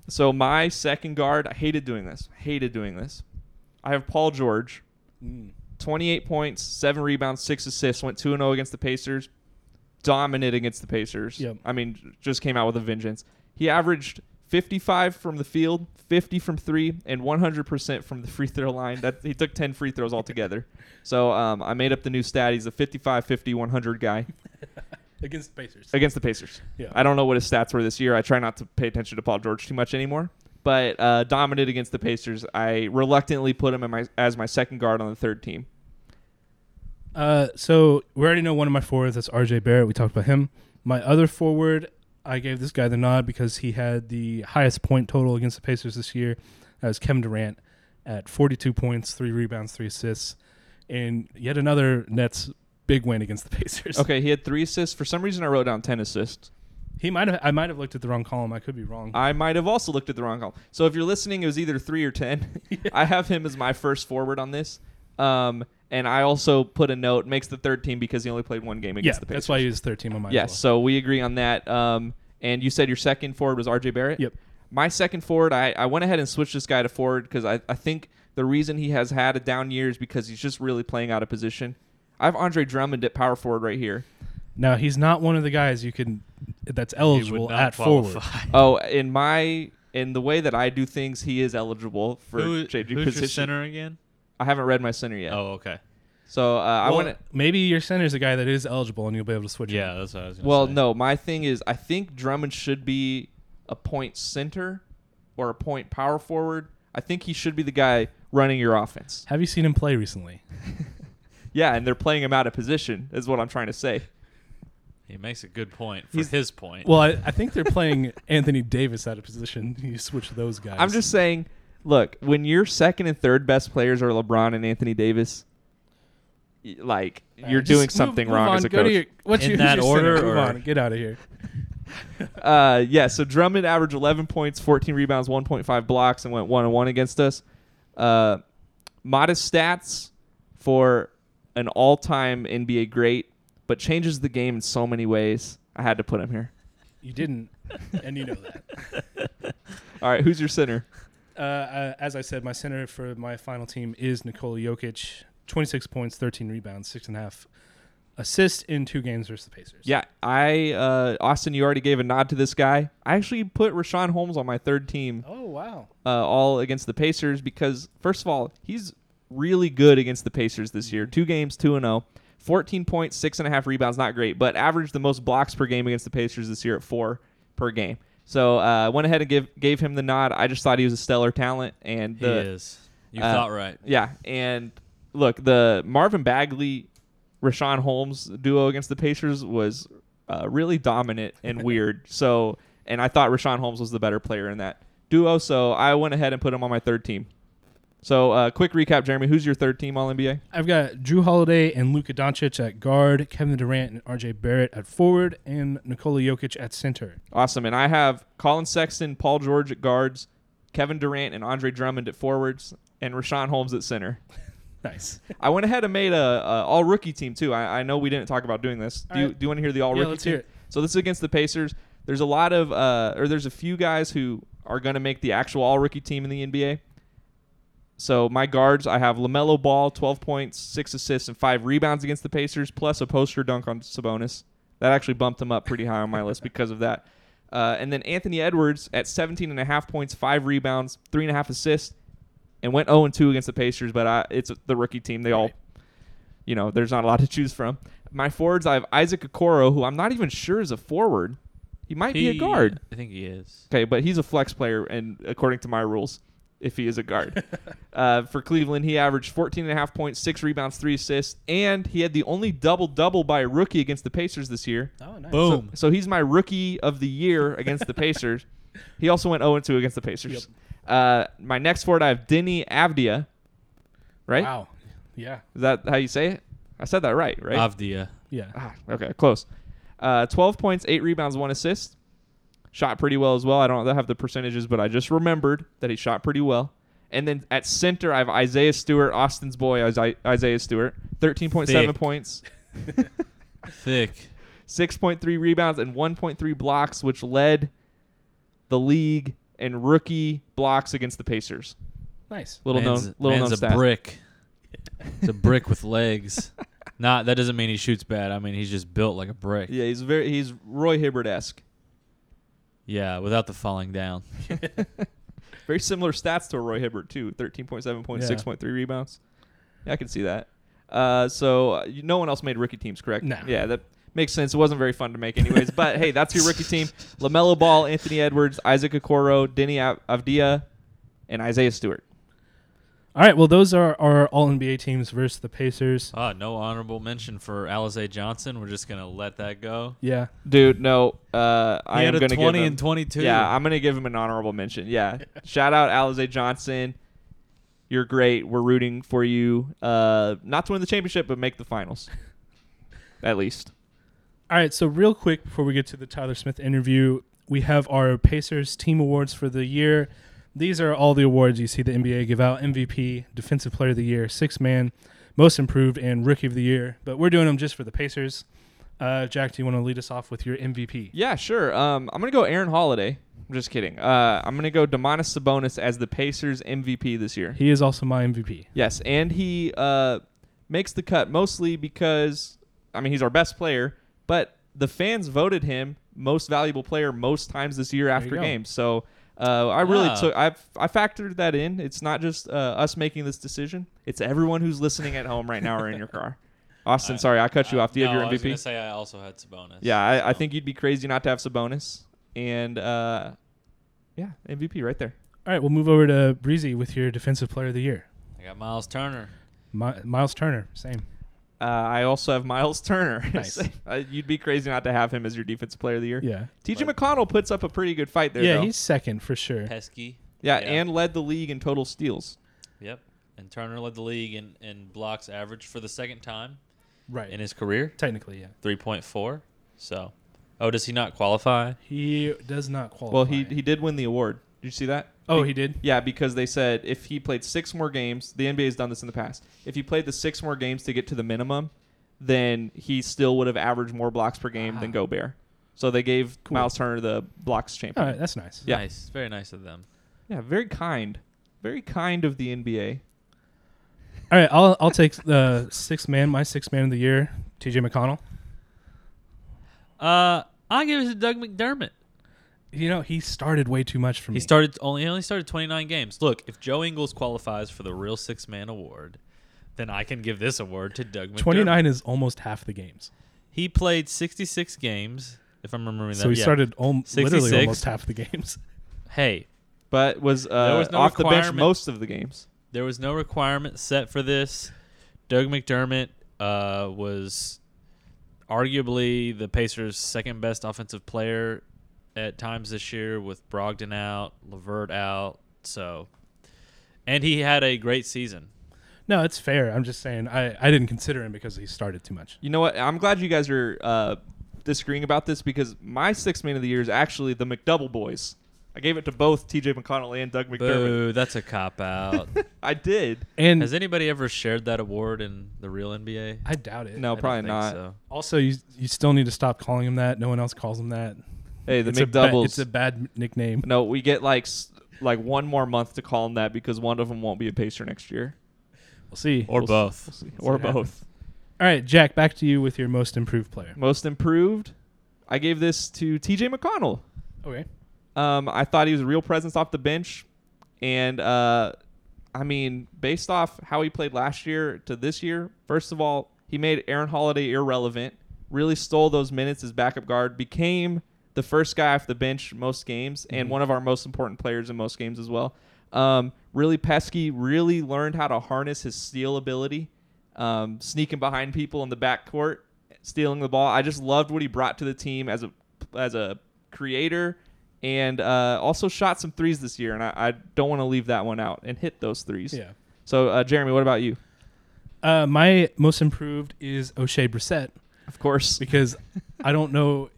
So my second guard, I hated doing this. Hated doing this. I have Paul George, 28 points, seven rebounds, six assists. Went two and zero against the Pacers. Dominant against the Pacers. Yep. I mean, just came out with a vengeance. He averaged 55 from the field, 50 from three, and 100% from the free throw line. That he took 10 free throws altogether. So um, I made up the new stat. He's a 55, 50, 100 guy Against the Pacers. against the Pacers. Yeah. I don't know what his stats were this year. I try not to pay attention to Paul George too much anymore. But uh, dominant against the Pacers. I reluctantly put him in my, as my second guard on the third team. Uh, so we already know one of my forwards. That's RJ Barrett. We talked about him. My other forward, I gave this guy the nod because he had the highest point total against the Pacers this year. That was Kevin Durant at 42 points, three rebounds, three assists, and yet another Nets big win against the Pacers. Okay, he had three assists. For some reason, I wrote down 10 assists. He might have. I might have looked at the wrong column. I could be wrong. I might have also looked at the wrong column. So if you're listening, it was either three or 10. I have him as my first forward on this. Um, and I also put a note, makes the third team because he only played one game yeah, against the Pacers. that's why he was third team on my. Yes, so we agree on that. Um, and you said your second forward was RJ Barrett? Yep. My second forward, I, I went ahead and switched this guy to forward because I, I think the reason he has had a down year is because he's just really playing out of position. I have Andre Drummond at power forward right here. Now he's not one of the guys you can that's He would eligible not at forward. Oh, in my in the way that I do things, he is eligible for Who, changing who's position. your center again? I haven't read my center yet. Oh, okay. So uh, I Well, want to. maybe your center's a guy that is eligible, and you'll be able to switch. him. Yeah, that's what I was gonna Well, say. no, my thing is I think Drummond should be a point center or a point power forward. I think he should be the guy running your offense. Have you seen him play recently? Yeah, and they're playing him out of position, is what I'm trying to say. He makes a good point for He's- his point. Well, I, I think they're playing Anthony Davis out of position. You switch those guys. I'm just saying, look, when your second and third best players are LeBron and Anthony Davis, y- like you're just doing something move wrong on. as a Go to coach. your- what's In your, that who's your center? order, Move or- on. Get out of here. Uh, yeah, so Drummond averaged 11 points, 14 rebounds, 1.5 blocks, and went one on one against us. Uh, modest stats for an all-time NBA great, but changes the game in so many ways. I had to put him here. You didn't, and you know that. All right, who's your center? Uh, uh, as I said, my center for my final team is Nikola Jokic. 26 points, 13 rebounds, six and a half assists in two games versus the Pacers. Yeah, I uh, Austin, you already gave a nod to this guy. I actually put Richaun Holmes on my third team, Oh wow. uh, all against the Pacers because first of all, he's really good against the Pacers this year. Two games, two and zero. 14 points, six and a half rebounds, not great, but averaged the most blocks per game against the Pacers this year at four per game. So uh, went ahead and give gave him the nod. I just thought he was a stellar talent, and he is. You uh, thought right. yeah, and look, the Marvin Bagley, Richaun Holmes duo against the Pacers was uh, really dominant and weird. So, and I thought Richaun Holmes was the better player in that duo. So I went ahead and put him on my third team. So, uh, quick recap, Jeremy. Who's your third team All NBA? I've got Jrue Holiday and Luka Doncic at guard, Kevin Durant and RJ Barrett at forward, and Nikola Jokic at center. Awesome. And I have Collin Sexton, Paul George at guards, Kevin Durant and Andre Drummond at forwards, and Richaun Holmes at center. Nice. I went ahead and made a, a all rookie team too. I, I know we didn't talk about doing this. Do All you right. do you want to hear the all yeah, rookie let's team? hear it. So this is against the Pacers. There's a lot of uh, or there's a few guys who are going to make the actual all rookie team in the NBA. So my guards, I have LaMelo Ball, 12 points, six assists, and five rebounds against the Pacers, plus a poster dunk on Sabonis. That actually bumped him up pretty high on my list because of that. Uh, and then Anthony Edwards at 17 and a half points, five rebounds, three and a half assists, and went 0 and 2 against the Pacers. But I, it's the rookie team. They all, Right. you know, there's not a lot to choose from. My forwards, I have Isaac Okoro, who I'm not even sure is a forward. He might be a guard. I think he is. Okay, but he's a flex player, and according to my rules, if he is a guard. uh, for Cleveland, he averaged 14 and a half points, six rebounds, three assists, and he had the only double double by a rookie against the Pacers this year. Oh, nice. Boom. So he's my rookie of the year against the Pacers. He also went 0 2 against the Pacers. Uh, my next forward, I have Deni Avdija. Right? Wow. Yeah. Is that how you say it? I said that right, right? Avdija. Yeah. Ah, okay, close. Uh, 12 points, 8 rebounds, 1 assist. Shot pretty well as well. I don't have the percentages, but I just remembered that he shot pretty well. And then at center, I have Isaiah Stewart, Austin's boy, Isaiah Isaiah Stewart. 13.7 points, Thick. 6.3 rebounds, and 1.3 blocks, which led the league in rookie blocks against the Pacers. Nice. Little man's, known, little man's known a stat. brick. it's a brick with legs. Not that doesn't mean he shoots bad. I mean he's just built like a brick. Yeah, he's very he's Roy Hibbert esque. Yeah, without the falling down. Very similar stats to Roy Hibbert too. Thirteen point seven points, Yeah. six point three rebounds. Yeah, I can see that. Uh, so uh, no one else made rookie teams, correct? No. Yeah, that makes sense. It wasn't very fun to make, anyways. but hey, that's your rookie team: LaMelo Ball, Anthony Edwards, Isaac Okoro, Deni Av- Avdija, and Isaiah Stewart. All right. Well, those are our All NBA teams versus the Pacers. Ah, no honorable mention for Alize Johnson. We're just gonna let that go. Yeah. Dude, no, uh, I am had a gonna twenty give him, and twenty-two. Yeah, I'm gonna give him an honorable mention. Yeah, shout out Alize Johnson. You're great. We're rooting for you. Uh, not to win the championship, but make the finals. At least. All right. So real quick before we get to the Tyler Smith interview, we have our Pacers team awards for the year. These are all the awards you see the NBA give out: MVP, Defensive Player of the Year, Six Man, Most Improved, and Rookie of the Year. But we're doing them just for the Pacers. Uh, Jack, do you want to lead us off with your MVP? Yeah, sure. Um, I'm gonna go Aaron Holiday. I'm just kidding. Uh, I'm gonna go Domantas Sabonis as the Pacers MVP this year. He is also my MVP. Yes, and he uh, makes the cut mostly because I mean he's our best player, but the fans voted him most valuable player most times this year after games. So uh, I really Ah. took I've I factored that in. It's not just uh, us making this decision; it's everyone who's listening at home right now or in your car. Austin, I- sorry, I cut you off. Do you no, have I your was gonna say I also had Sabonis. Yeah, I, I think you'd be crazy not to have Sabonis, and uh, yeah, MVP right there. All right, we'll move over to Breezy with your Defensive Player of the Year. I got Miles Turner. My, Miles Turner, same. Uh, I also have Miles Turner. Nice. uh, you'd be crazy not to have him as your defensive player of the year. Yeah. TJ Like- McConnell puts up a pretty good fight there. yeah, though. he's second for sure. Pesky. yeah, yeah. and led the league in total steals. Yep. And Turner led the league in, in blocks average for the second time Right. in his career, Technically, yeah. 3.4. So, oh, does he not qualify? He does not qualify. Well, he he did win the award. Did you see that? Oh, Be- he did. Yeah, because they said if he played six more games, the NBA has done this in the past. If he played the six more games to get to the minimum, then he still would have averaged more blocks per game than Ah. Gobert. So they gave Cool. Miles Turner the blocks All champion. right, that's nice. Yeah. Nice. Very nice of them. Yeah, very kind, very kind of the NBA. All right, I'll I'll take the sixth man, my sixth man of the year, T.J. McConnell. Uh, I give it to Doug McDermott. You know, he started way too much for me. He started only he only started 29 games. Look, if Joe Ingles qualifies for the real six man award, then I can give this award to Doug McDermott. 29 is almost half the games. He played 66 games, if I'm remembering that. So he yeah. started om- literally almost half the games. Hey, But was, uh, was no off the bench most of the games. there was no requirement set for this. Doug McDermott uh, was arguably the Pacers' second best offensive player at times this year, with Brogdon out, LeVert out. So, and he had a great season. No, it's fair. I'm just saying I, I didn't consider him because he started too much. You know what? I'm glad you guys are uh, disagreeing about this because my sixth man of the year is actually the McDouble boys. I gave it to both T.J. McConnell and Doug McDermott. Boo, that's a cop out. I did. And Has anybody ever shared that award in the real NBA? I doubt it. No, I probably not. So. Also, you you still need to stop calling him that. No one else calls him that. Hey, the it's A ba- McDoubles. it's a bad nickname. no, we get like s- like one more month to call them that because one of them won't be a Pacer next year. We'll see. Or We'll s- both. We'll see. see Or what both. happens. All right, Jack, back to you with your most improved player. Most improved. I gave this to T.J. McConnell. Okay. Um, I thought he was a real presence off the bench, and uh, I mean, based off how he played last year to this year, first of all, he made Aaron Holiday irrelevant. Really stole those minutes as backup guard. Became the first guy off the bench most games, and Mhm. one of our most important players in most games as well. Um, really pesky. Really learned how to harness his steal ability, um, sneaking behind people in the backcourt, stealing the ball. I just loved what he brought to the team as a as a creator, and uh, also shot some threes this year. And I, I don't want to leave that one out and hit those threes. Yeah. So, uh, Jeremy, what about you? Uh, my most improved is Oshae Brissett Of course. because I don't know,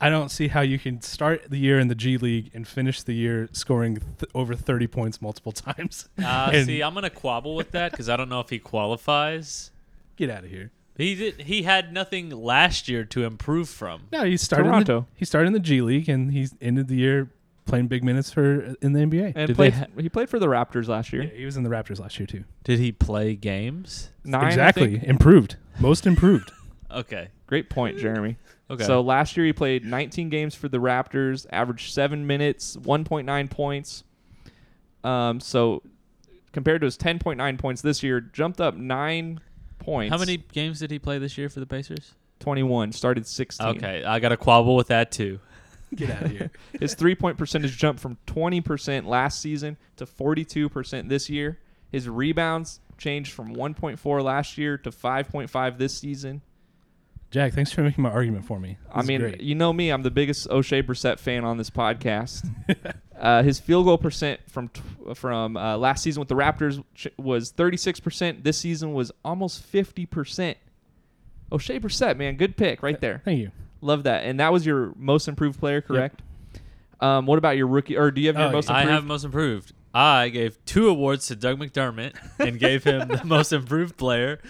I don't see how you can start the year in the G League and finish the year scoring th- over 30 points multiple times. Uh, And- see, I'm gonna quabble with that because I don't know if he qualifies. Get out of here. He did. He had nothing last year to improve from. No, he started. In the, Toronto. he started in the G League and he's ended the year playing big minutes for in the NBA. And Did played, they ha- he played for the Raptors last year. Yeah, he was in the Raptors last year too. Did he play games? Nine, I exactly, improved, most improved. Okay. Great point, Jeremy. Okay. So last year he played 19 games for the Raptors, averaged seven minutes, 1.9 points. Um, so compared to his 10.9 points this year, jumped up nine points. how many games did he play this year for the Pacers? 21. Started 16. Okay, I got to quabble with that too. Get out of here. His three point percentage jumped from 20% last season to 42% this year. His rebounds changed from 1.4 last year to 5.5 this season. Jack, thanks for making my argument for me. I This is mean, great. you know me. I'm the biggest Oshae Brissett fan on this podcast. uh, his field goal percent from t- from uh, last season with the Raptors was 36 percent. This season was almost 50 percent. Oshae Brissett, man, good pick right there. thank you. Love that. And that was your most improved player, correct? Um, what about your rookie? Or do you have your Oh, most I improved? have most improved. I gave two awards to Doug McDermott and gave him the most improved player.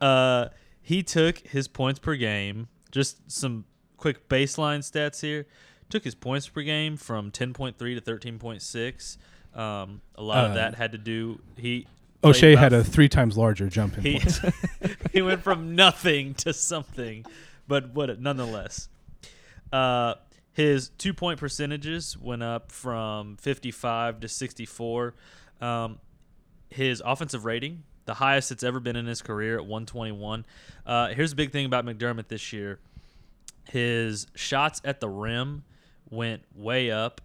Uh, he took his points per game. Just some quick baseline stats here. Took his points per game from 10.3 to 13.6. Um, a lot Uh, of that had to do. He Oshae had a three times larger jump in he points. he went from nothing to something, but what nonetheless. Uh, his two point percentages went up from 55 to 64. Um, his offensive rating, the highest it's ever been in his career at 121. Uh, here's a big thing about McDermott this year his shots at the rim went way up.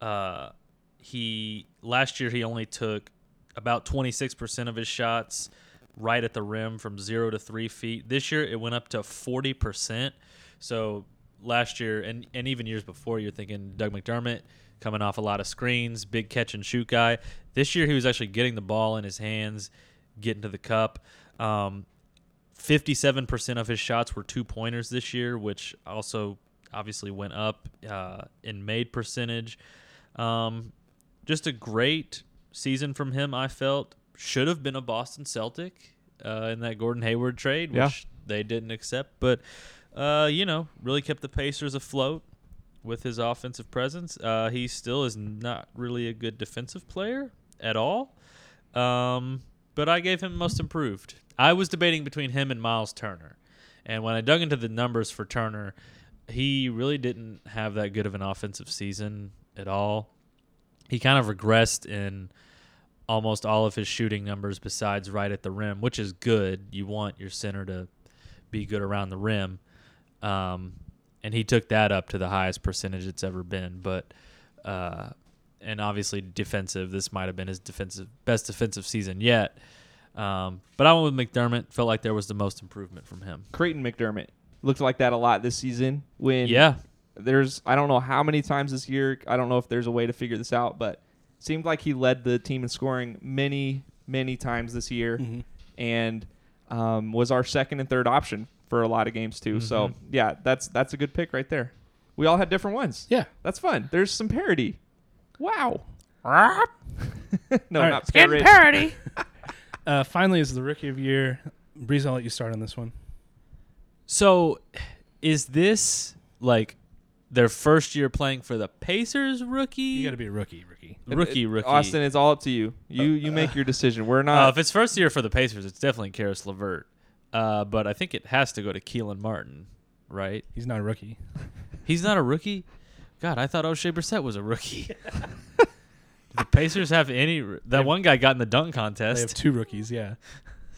Uh, he last year he only took about 26% of his shots right at the rim from zero to three feet. This year it went up to 40%. So last year and, and even years before, you're thinking Doug McDermott coming off a lot of screens, big catch and shoot guy. This year he was actually getting the ball in his hands, getting to the cup. Um, 57% of his shots were two pointers this year, which also obviously went up uh, in made percentage. Um, just a great season from him, I felt. Should have been a Boston Celtic uh, in that Gordon Hayward trade, which Yeah. they didn't accept. But, uh, you know, really kept the Pacers afloat with his offensive presence. Uh, he still is not really a good defensive player at all. Um, but I gave him most improved. I was debating between him and Miles Turner. And when I dug into the numbers for Turner, he really didn't have that good of an offensive season at all. He kind of regressed in almost all of his shooting numbers besides right at the rim, which is good. You want your center to be good around the rim. Um, and he took that up to the highest percentage it's ever been. But uh, and obviously defensive. This might have been his defensive best defensive season yet. Um, but I went with McDermott. Felt like there was the most improvement from him. Creighton McDermott looked like that a lot this season. When Yeah, there's I don't know how many times this year. I don't know if there's a way to figure this out, but seemed like he led the team in scoring many many times this year, Mhm. and um, was our second and third option for a lot of games too. So Mhm. yeah, that's that's a good pick right there. We all had different ones. Yeah. That's fun. There's some parody. Wow. no, All right. not parody. Uh, finally, is the rookie of the year. Breeze, I'll let you start on this one. So, is this like their first year playing for the Pacers rookie? You got to be a rookie, rookie. rookie, rookie. Austin, it's all up to you. You you make your decision. We're Uh, not. if it's first year for the Pacers, it's definitely Caris LeVert. Uh, but I think it has to go to Kelan Martin, right? He's not a rookie. He's not a rookie. God, I thought Oshae Brissett was a rookie. The Pacers have any? That one guy got in the dunk contest. They have two rookies. Yeah.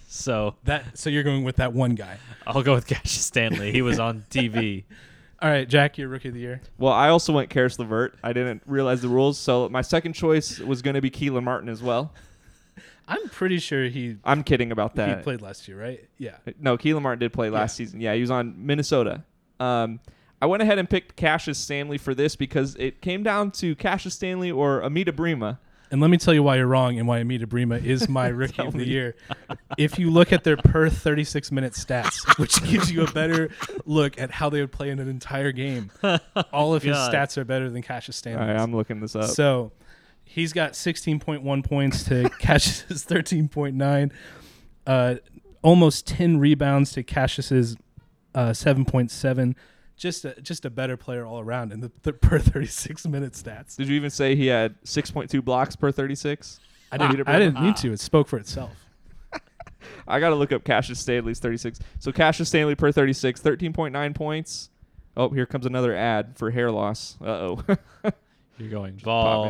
so That. So you're going with that one guy. I'll go with Cassius Stanley. He was on TV. All right, Jack, you're rookie of the year. Well, I also went Caris LeVert. I didn't realize the rules, so my second choice was going to be Kelan Martin as well. I'm pretty sure he I'm kidding about that. he played last year, right? Yeah. No, Kelan Martin did play last Yeah. season. Yeah, he was on Minnesota. Um, I went ahead and picked Cassius Stanley for this because it came down to Cassius Stanley or Amida Brimah. And let me tell you why you're wrong and why Amida Brimah is my rookie of the me. year. If you look at their per 36 minute stats, which gives you a better look at how they would play in an entire game, all of his God. stats are better than Cassius Stanley. right, I'm looking this up. So he's got 16.1 points to Cassius's 13.9, uh, almost 10 rebounds to Cassius's uh, 7.7. Just a, just a better player all around in the, the per 36 minute stats. Did you even say he had 6.2 blocks per 36? I didn't, I didn't need to. It spoke for itself. I got to look up Cassius Stanley's 36. So Cassius Stanley per 36, 13.9 points. Oh, here comes another ad for hair loss. Uh oh. You're going Popping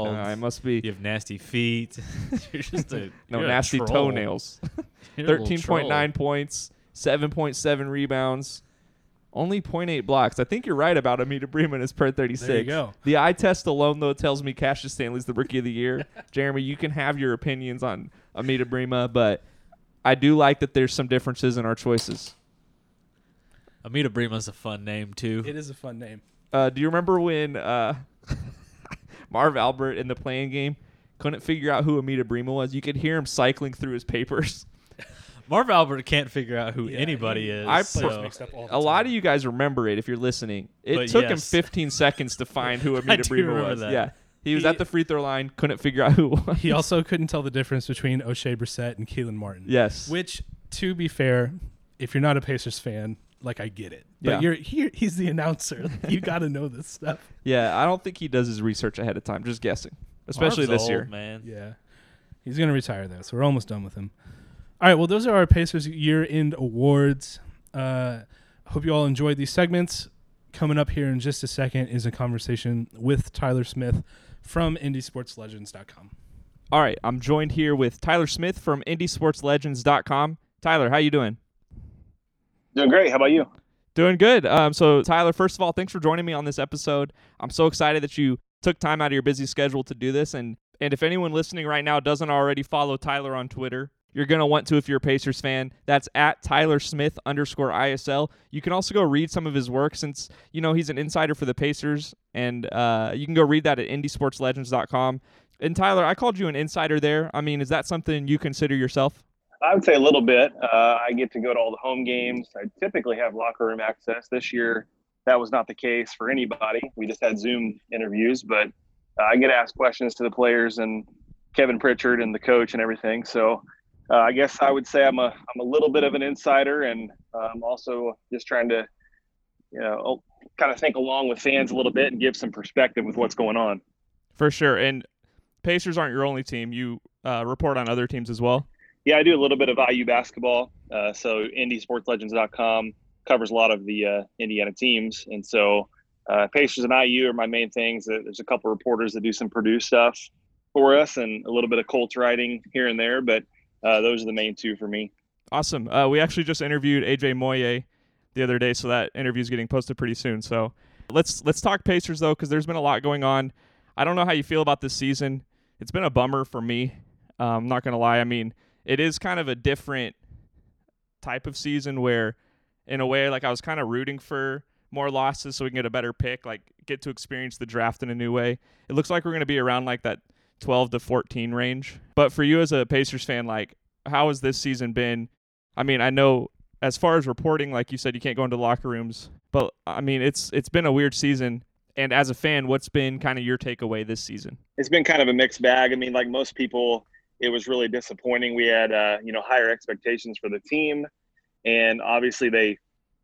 bald. eye. must be You have nasty feet. you're just a no you're a nasty troll. toenails. You're a little 13.9 points, 7.7 rebounds, only 0.8 blocks. I think you're right about Amida Brimah is per 36. There you go. The eye test alone, though, tells me Cassius Stanley's the rookie of the year. Jeremy, you can have your opinions on Amida Brimah, but I do like that there's some differences in our choices. Amida Brimah's a fun name too. It is a fun name. Uh, do you remember when uh, Marv Albert in the playing game couldn't figure out who Amida Brimah was? You could hear him cycling through his papers. Marv Albert can't figure out who Yeah, anybody he- is. I Players So- mixed up all the A lot of you guys remember it if you're listening. It But took him yes. 15 seconds to find who Amida do Brimah remember was. that. Yeah. He was He- at the free throw line, couldn't figure out who it was. He also couldn't tell the difference between Oshae Brissett and Kelan Martin. yes. Which, to be fair, if you're not a Pacers fan, like I get it. But Yeah. you're here. He's the announcer. you got to know this stuff. yeah, I don't think he does his research ahead of time, just guessing. Especially Marv's this old, year. man. Yeah, he's gonna retire though, so we're almost done with him. All right. Well, those are our Pacers year-end awards. Uh, hope you all enjoyed these segments. Coming up here in just a second is a conversation with Tyler Smith from IndySportsLegends.com. All right, I'm joined here with Tyler Smith from IndySportsLegends.com. Tyler, how you doing? Doing great. How about you? Doing good. Um, so Tyler, first of all, thanks for joining me on this episode. I'm so excited that you took time out of your busy schedule to do this. And and if anyone listening right now doesn't already follow Tyler on Twitter, you're gonna want to if you're a Pacers fan. That's at Tyler Smith underscore ISL. You can also go read some of his work since you know he's an insider for the Pacers, and uh, you can go read that at IndySportsLegends.com. And Tyler, I called you an insider there. I mean, is that something you consider yourself? I would say a little bit. Uh, I get to go to all the home games. I typically have locker room access. This year, that was not the case for anybody. We just had Zoom interviews, but uh, I get to ask questions to the players and Kevin Pritchard and the coach and everything. So uh, I guess I would say I'm a I'm a little bit of an insider, and I'm also just trying to, you know, kind of think along with fans a little bit and give some perspective with what's going on. For sure. And Pacers aren't your only team. You uh, report on other teams as well. Yeah, I do a little bit of IU basketball. Uh, so IndySportsLegends.com covers a lot of the uh, Indiana teams, and so uh, Pacers and IU are my main things. Uh, There's a couple reporters that do some Purdue stuff for us, and a little bit of Colts writing here and there, but uh, those are the main two for me. Awesome. Uh, we actually just interviewed AJ Moye the other day, so that interview is getting posted pretty soon. So let's let's talk Pacers though, because there's been a lot going on. I don't know how you feel about this season. It's been a bummer for me. Um, I'm not gonna lie. I mean, it is kind of a different type of season where, in a way, like I was kind of rooting for more losses so we can get a better pick, like get to experience the draft in a new way. It looks like we're gonna be around like that 12 to 14 range. But for you as a Pacers fan, like how has this season been? I mean, I know as far as reporting, like you said, you can't go into locker rooms, but I mean, it's it's been a weird season. And as a fan, what's been kind of your takeaway this season? It's been kind of a mixed bag. I mean, like most people, it was really disappointing. We had uh, you know higher expectations for the team, and obviously they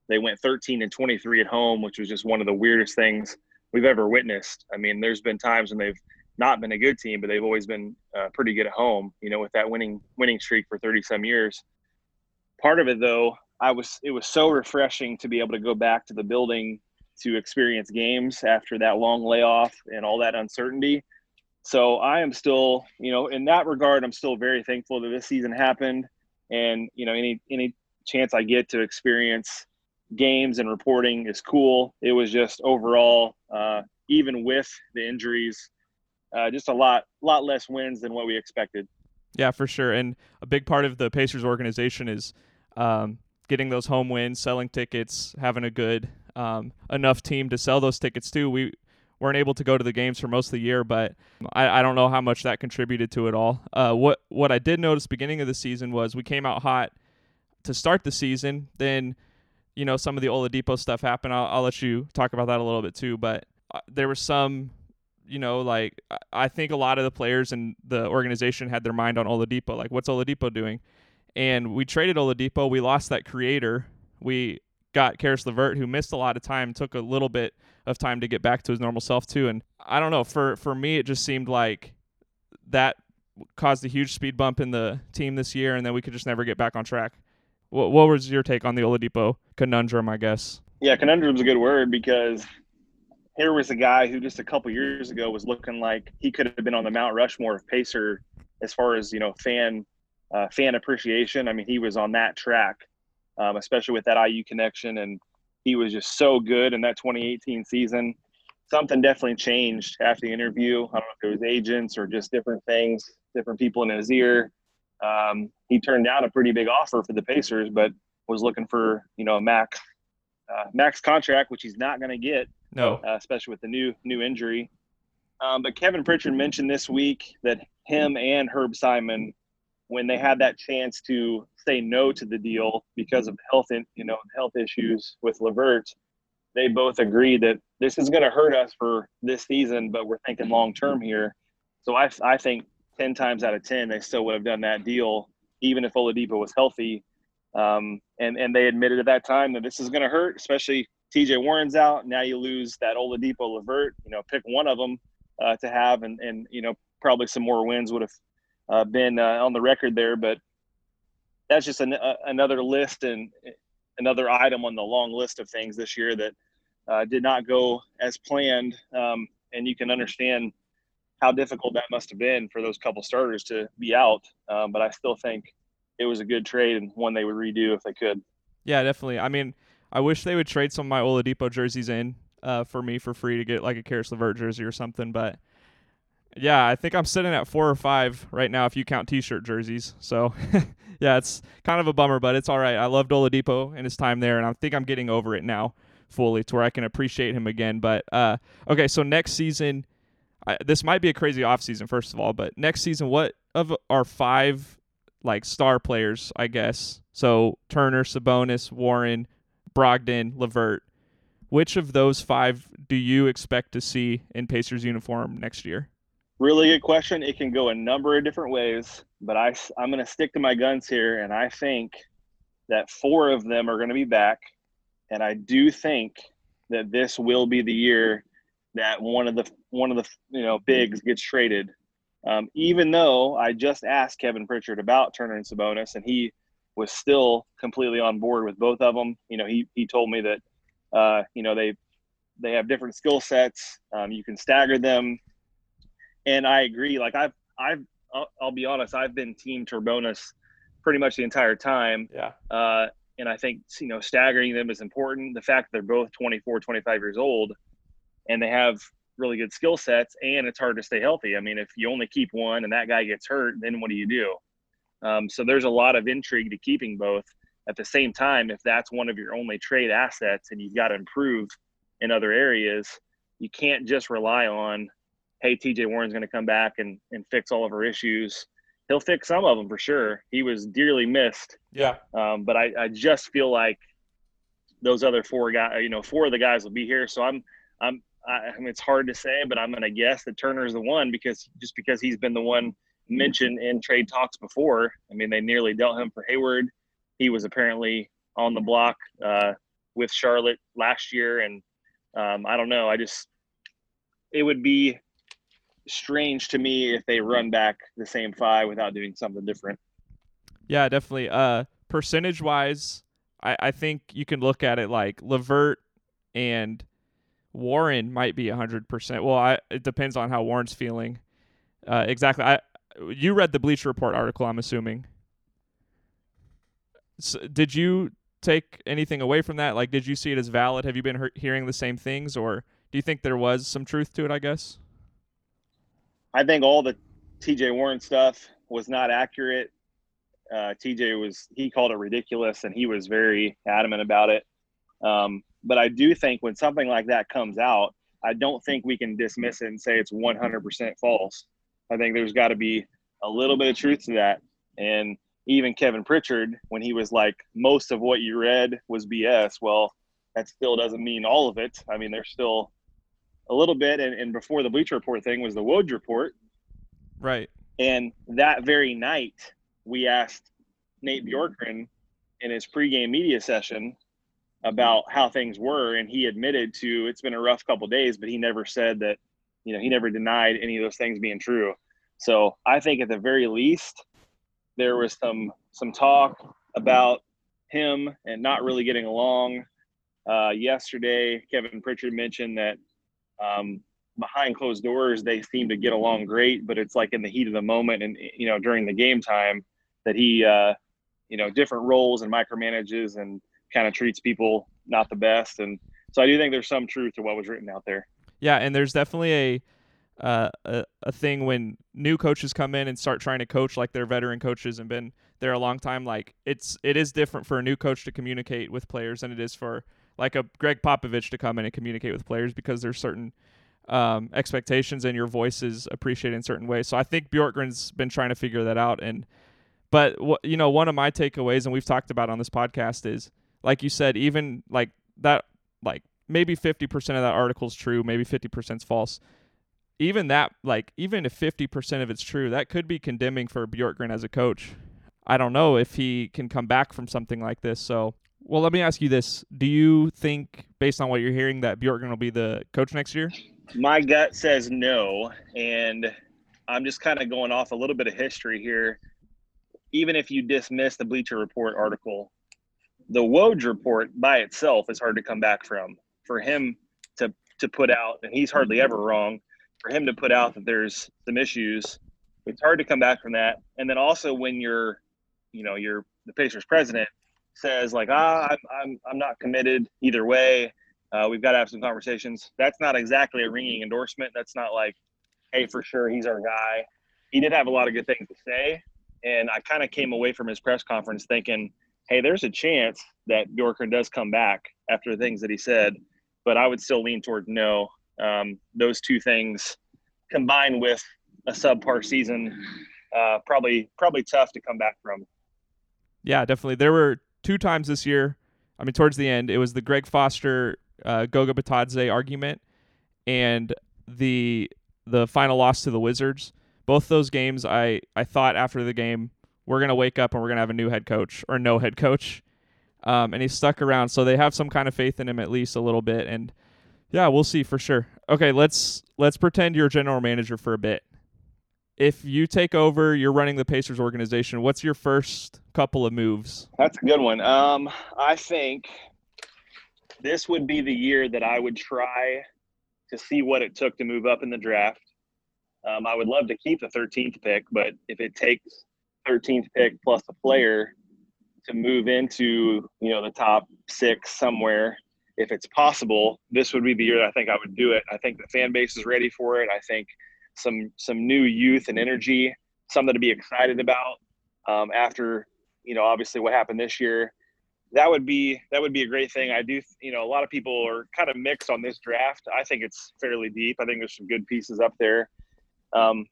they went 13 and 23 at home, which was just one of the weirdest things we've ever witnessed. I mean, there's been times when they've not been a good team, but they've always been uh, pretty good at home. You know, with that winning winning streak for 30 some years. Part of it, though, I was it was so refreshing to be able to go back to the building to experience games after that long layoff and all that uncertainty. So I am still, you know, in that regard, I'm still very thankful that this season happened, and you know, any any chance I get to experience games and reporting is cool. It was just overall, uh, even with the injuries, uh, just a lot lot less wins than what we expected. Yeah, for sure. And a big part of the Pacers organization is um, getting those home wins, selling tickets, having a good um, enough team to sell those tickets too. We weren't able to go to the games for most of the year, but I, I don't know how much that contributed to it all. Uh, what what I did notice beginning of the season was we came out hot to start the season. Then, you know, some of the Oladipo stuff happened. I'll, I'll let you talk about that a little bit too. But uh, there was some, you know, like I think a lot of the players and the organization had their mind on Oladipo. Like, what's Oladipo doing? And we traded Oladipo. We lost that creator. We got Caris LeVert, who missed a lot of time, took a little bit of time to get back to his normal self too. And I don't know, for for me, it just seemed like that caused a huge speed bump in the team this year, and then we could just never get back on track. What, what was your take on the Oladipo conundrum? I guess. Yeah, conundrum's a good word because here was a guy who just a couple years ago was looking like he could have been on the Mount Rushmore of Pacer as far as you know fan uh, fan appreciation. I mean, he was on that track um, especially with that IU connection. And he was just so good in that 2018 season. Something definitely changed after the interview. I don't know if it was agents or just different things, different people in his ear. Um, he turned down a pretty big offer for the Pacers, but was looking for you know a max uh, max contract, which he's not going to get. No, uh, especially with the new new injury. Um, but Kevin Pritchard mentioned this week that him and Herb Simon, when they had that chance to say no to the deal because of health, in, you know, health issues with LeVert, they both agreed that this is going to hurt us for this season, but we're thinking long term here. So I, I think 10 times out of 10, they still would have done that deal, even if Oladipo was healthy. Um, and, and they admitted at that time that this is going to hurt, especially TJ Warren's out. Now you lose that Oladipo LeVert, you know, pick one of them uh, to have, and, and, you know, probably some more wins would have uh, been uh, on the record there. But that's just an, uh, another list and another item on the long list of things this year that uh, did not go as planned. Um, and you can understand how difficult that must have been for those couple starters to be out. Um, but I still think it was a good trade and one they would redo if they could. Yeah, definitely. I mean, I wish they would trade some of my Oladipo jerseys in uh, for me for free to get like a Caris LeVert jersey or something. But yeah, I think I'm sitting at four or five right now if you count T-shirt jerseys. So yeah, it's kind of a bummer, but it's all right. I loved Oladipo and his time there, and I think I'm getting over it now fully to where I can appreciate him again. But uh, okay, so next season, I, this might be a crazy off season first of all, but next season, what of our five like star players, I guess? So Turner, Sabonis, Warren, Brogdon, LeVert. Which of those five do you expect to see in Pacers uniform next year? Really good question. It can go a number of different ways, but I, I'm going to stick to my guns here. And I think that four of them are going to be back. And I do think that this will be the year that one of the one of the you know bigs gets traded. Um, even though I just asked Kevin Pritchard about Turner and Sabonis, and he was still completely on board with both of them. You know, he he told me that uh, you know they they have different skill sets. Um, you can stagger them and I agree. Like I've, I've, I'll, I'll, be honest, I've been Team Turbonis pretty much the entire time. Yeah. Uh, and I think you know staggering them is important. The fact that they're both 24, 25 years old, and they have really good skill sets, and it's hard to stay healthy. I mean, if you only keep one and that guy gets hurt, then what do you do? Um, so there's a lot of intrigue to keeping both. At the same time, if that's one of your only trade assets and you've got to improve in other areas, you can't just rely on hey, TJ Warren's going to come back and, and fix all of our issues. He'll fix some of them for sure. He was dearly missed. Yeah. Um, but I, I just feel like those other four guys, you know, four of the guys will be here. So I'm, I'm, I, I mean, it's hard to say, but I'm going to guess that Turner's the one because just because he's been the one mentioned in trade talks before. I mean, they nearly dealt him for Hayward. He was apparently on the block uh, with Charlotte last year, and um, I don't know. I just it would be strange to me if they run back the same five without doing something different. Yeah, definitely. Uh, percentage wise, I, I think you can look at it like LeVert and Warren might be hundred percent. Well, I, it depends on how Warren's feeling. Uh, exactly. I you read the Bleacher Report article, I'm assuming. So, did you take anything away from that? Like, did you see it as valid? Have you been he- hearing the same things, or do you think there was some truth to it? I guess. I think all the TJ Warren stuff was not accurate. Uh, TJ was he called it ridiculous, and he was very adamant about it. Um, but I do think when something like that comes out, I don't think we can dismiss it and say it's 100% false. I think there's got to be a little bit of truth to that. And even Kevin Pritchard, when he was like, most of what you read was BS, well, that still doesn't mean all of it. I mean, there's still a little bit. And, and before the Bleacher Report thing was the Woj Report. Right. And that very night, we asked Nate Bjorkgren in his pregame media session about how things were, and he admitted to it's been a rough couple days, but he never said that, you know, he never denied any of those things being true. So I think at the very least, there was some some talk about him and not really getting along. Uh, yesterday, Kevin Pritchard mentioned that um, behind closed doors they seem to get along great, but it's like in the heat of the moment and you know during the game time that he uh, you know different roles and micromanages and kind of treats people not the best. And so I do think there's some truth to what was written out there. Yeah, and there's definitely a uh, a, a thing when new coaches come in and start trying to coach like they're veteran coaches and been there a long time. Like it's it is different for a new coach to communicate with players than it is for like a Gregg Popovich to come in and communicate with players because there's certain um, expectations and your voice is appreciated in certain ways. So I think Bjorkgren's been trying to figure that out. And but you know one of my takeaways and we've talked about on this podcast is like you said, even like that, like maybe 50% of that article is true, maybe 50% is false. Even that, like, even if 50% of it's true, that could be condemning for Bjorkgren as a coach. I don't know if he can come back from something like this. So, well, let me ask you this. Do you think, based on what you're hearing, that Bjorkgren will be the coach next year? My gut says no. And I'm just kind of going off a little bit of history here. Even if you dismiss the Bleacher Report article, the Woj report by itself is hard to come back from. For him to to put out, and he's hardly ever wrong, for him to put out that there's some issues, it's hard to come back from that. And then also when you're, you know, you're the Pacers president says like, ah, I'm I'm I'm not committed either way. Uh, we've got to have some conversations. That's not exactly a ringing endorsement. That's not like, hey, for sure he's our guy. He did have a lot of good things to say, and I kind of came away from his press conference thinking hey, there's a chance that Bjorkgren does come back after the things that he said, but I would still lean toward no. Um, those two things combined with a subpar season, uh, probably probably tough to come back from. Yeah, definitely. There were two times this year. I mean, towards the end, it was the Greg Foster, uh, Goga Bitadze argument, and the the final loss to the Wizards. Both those games, I I thought after the game we're gonna wake up and we're gonna have a new head coach or no head coach. Um, and he's stuck around, so they have some kind of faith in him at least a little bit. And yeah, we'll see for sure. Okay, let's let's pretend you're general manager for a bit. If you take over, you're running the Pacers organization. What's your first couple of moves? That's a good one. Um, I think this would be the year that I would try to see what it took to move up in the draft. Um, I would love to keep the 13th pick, but if it takes 13th pick plus a player to move into you know the top six somewhere if it's possible this would be the year that i think i would do it. I think the fan base is ready for it. I think some some new youth and energy something to be excited about um, after you know obviously what happened this year. That would be that would be a great thing. I do you know a lot of people are kind of mixed on this draft. I think it's fairly deep. I think there's some good pieces up there. Um,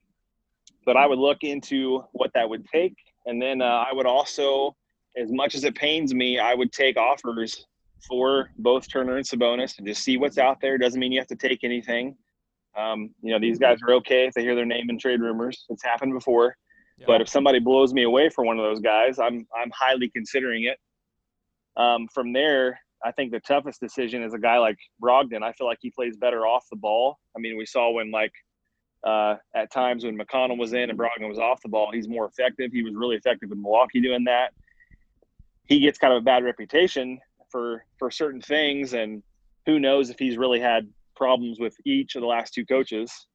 but I would look into what that would take. And then uh, I would also, as much as it pains me, I would take offers for both Turner and Sabonis and just see what's out there. Doesn't mean you have to take anything. Um, you know, these guys are okay if they hear their name in trade rumors. It's happened before. Yeah. But if somebody blows me away for one of those guys, I'm I'm highly considering it. Um, from there, I think the toughest decision is a guy like Brogdon. I feel like he plays better off the ball. I mean, we saw when like uh, at times when McConnell was in and Brogdon was off the ball, he's more effective. He was really effective in Milwaukee doing that. He gets kind of a bad reputation for for certain things, and who knows if he's really had problems with each of the last two coaches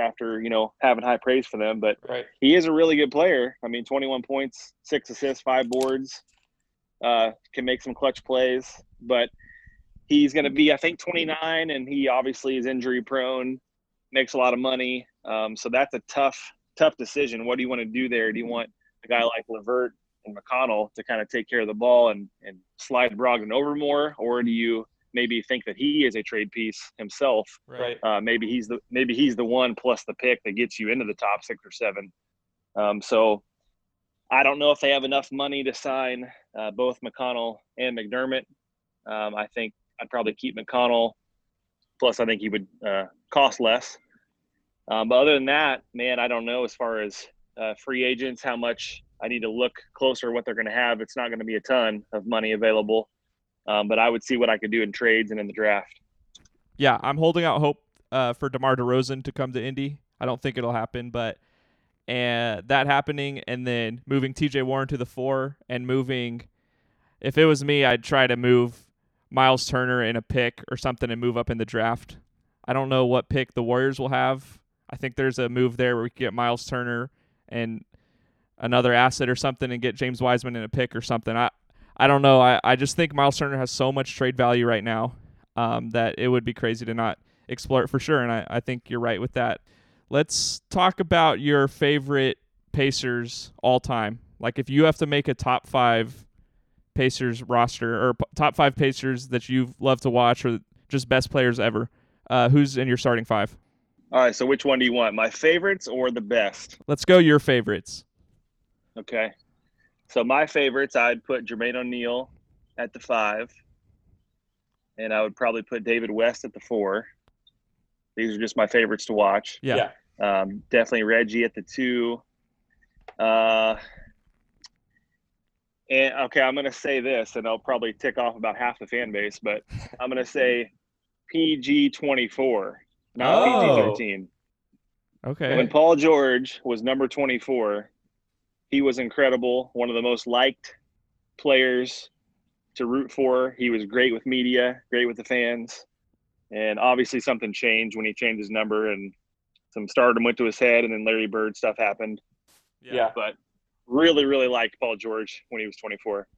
after you know having high praise for them. But right. he is a really good player. I mean, 21 points, six assists, five boards. uh, can make some clutch plays, but he's going to be, I think, 29, and he obviously is injury prone, makes a lot of money. Um, so that's a tough, tough decision. What do you want to do there? Do you want a guy like LeVert and McConnell to kind of take care of the ball and, and slide Brogdon over more, or do you maybe think that he is a trade piece himself? Right. Uh, maybe he's the maybe he's the one plus the pick that gets you into the top six or seven. Um, so I don't know if they have enough money to sign uh, both McConnell and McDermott. Um, I think I'd probably keep McConnell. Plus, I think he would uh, cost less. Um, but other than that, man, I don't know as far as uh, free agents how much I need to look closer what they're going to have. It's not going to be a ton of money available, um, but I would see what I could do in trades and in the draft. Yeah, I'm holding out hope uh, for DeMar DeRozan to come to Indy. I don't think it'll happen, but and that happening, and then moving T.J. Warren to the four, and moving. If it was me, I'd try to move Miles Turner in a pick or something and move up in the draft. I don't know what pick the Warriors will have. I think there's a move there where we could get Miles Turner and another asset or something and get James Wiseman in a pick or something. I I don't know. I, I just think Miles Turner has so much trade value right now um, that it would be crazy to not explore it for sure. And I, I think you're right with that. Let's talk about your favorite Pacers all time. Like if you have to make a top five Pacers roster or p- top five Pacers that you love to watch or just best players ever, uh, who's in your starting five? All right, so which one do you want? My favorites or the best? Let's go your favorites. Okay. So my favorites, I'd put Jermaine O'Neal at the five, and I would probably put David West at the four. These are just my favorites to watch. Yeah. Um, definitely Reggie at the two. Uh, and okay, I'm going to say this, and I'll probably tick off about half the fan base, but I'm going to say PG 24, not Oh. PG 13. Okay. When Paul George was number 24, he was incredible. One of the most liked players to root for. He was great with media, great with the fans. And obviously, something changed when he changed his number and some stardom went to his head, and then Larry Bird stuff happened. Yeah. But really, really liked Paul George when he was 24.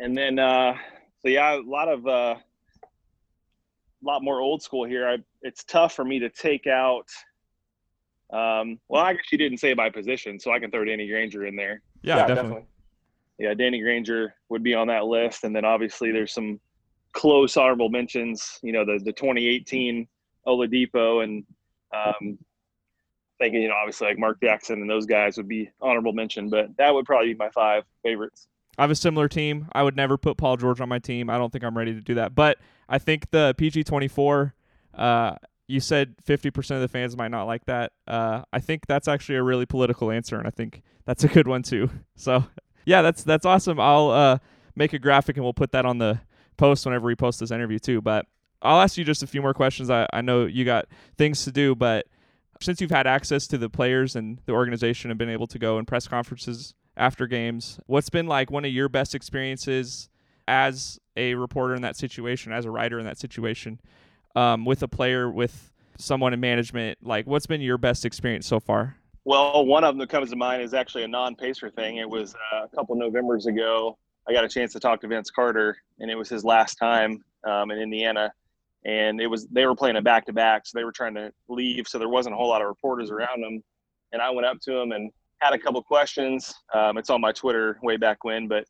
And then, uh, so yeah, a lot of, uh, a lot more old school here. I, it's tough for me to take out. Um, well, I guess you didn't say by position, so I can throw Danny Granger in there. Yeah, definitely. Yeah, Danny Granger would be on that list, and then obviously there's some close honorable mentions. You know, the the 2018 Oladipo and um, thinking, you know, obviously like Mark Jackson and those guys would be honorable mention, but that would probably be my five favorites. I have a similar team. I would never put Paul George on my team. I don't think I'm ready to do that. But I think the PG 24, uh, you said 50% of the fans might not like that. Uh, I think that's actually a really political answer, and I think that's a good one too. So, yeah, that's that's awesome. I'll uh, make a graphic and we'll put that on the post whenever we post this interview too. But I'll ask you just a few more questions. I, I know you got things to do, but since you've had access to the players and the organization and been able to go in press conferences after games, what's been like one of your best experiences as a reporter in that situation, as a writer in that situation, um, with a player, with someone in management? Like, what's been your best experience so far? Well, one of them that comes to mind is actually a non-Pacer thing. It was uh, a couple of Novembers ago. I got a chance to talk to Vince Carter, and it was his last time um, in Indiana. And it was they were playing a back-to-back, so they were trying to leave, so there wasn't a whole lot of reporters around them. And I went up to him and had a couple questions. Um, it's on my Twitter way back when, but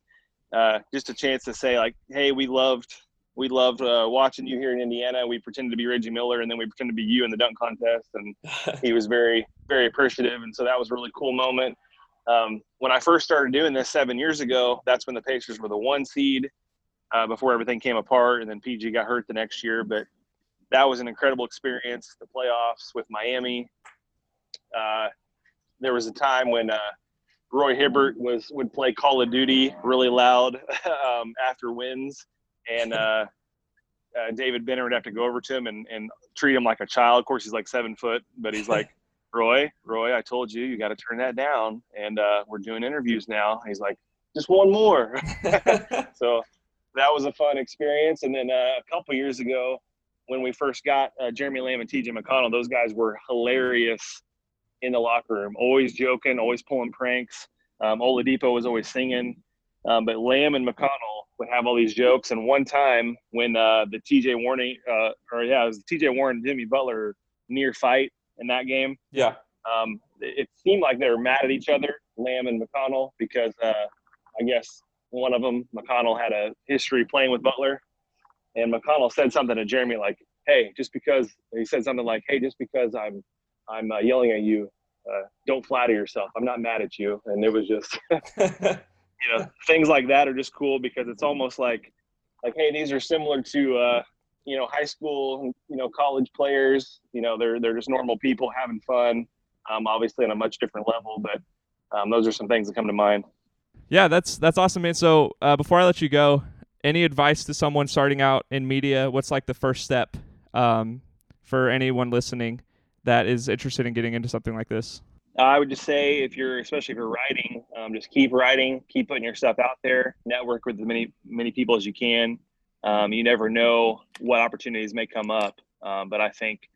uh, just a chance to say like, "Hey, we loved we loved uh, watching you here in Indiana. We pretended to be Reggie Miller, and then we pretended to be you in the dunk contest." And he was very very appreciative, and so that was a really cool moment. Um, when I first started doing this seven years ago, that's when the Pacers were the one seed uh, before everything came apart, and then PG got hurt the next year. But that was an incredible experience. The playoffs with Miami. Uh, there was a time when uh, Roy Hibbert was would play Call of Duty really loud um, after wins, and uh, uh, David Benner would have to go over to him and, and treat him like a child. Of course, he's like seven foot, but he's like, Roy, Roy, I told you, you got to turn that down. And uh, we're doing interviews now. He's like, just one more. so that was a fun experience. And then uh, a couple years ago, when we first got uh, Jeremy Lamb and TJ McConnell, those guys were hilarious in the locker room, always joking, always pulling pranks. Um, Oladipo was always singing. Um, but Lamb and McConnell would have all these jokes. And one time when uh, the TJ Warren, uh, or yeah, it was TJ Warren, Jimmy Butler near fight in that game. Yeah. Um, it it seemed like they were mad at each other, Lamb and McConnell, because uh, I guess one of them, McConnell, had a history playing with Butler, and McConnell said something to Jeremy like, "Hey, just because he said something like, hey, just because I'm I'm uh, yelling at you, uh, don't flatter yourself. I'm not mad at you." And it was just you know things like that are just cool because it's almost like like hey these are similar to uh you know high school you know college players you know they're they're just normal people having fun um obviously on a much different level but um, those are some things that come to mind Yeah, that's that's awesome, man. So uh, before I let you go, any advice to someone starting out in media? What's like the first step um, for anyone listening that is interested in getting into something like this? I would just say if you're, especially if you're writing, um, just keep writing, keep putting your stuff out there, network with as many many people as you can. Um, you never know what opportunities may come up, um, but I think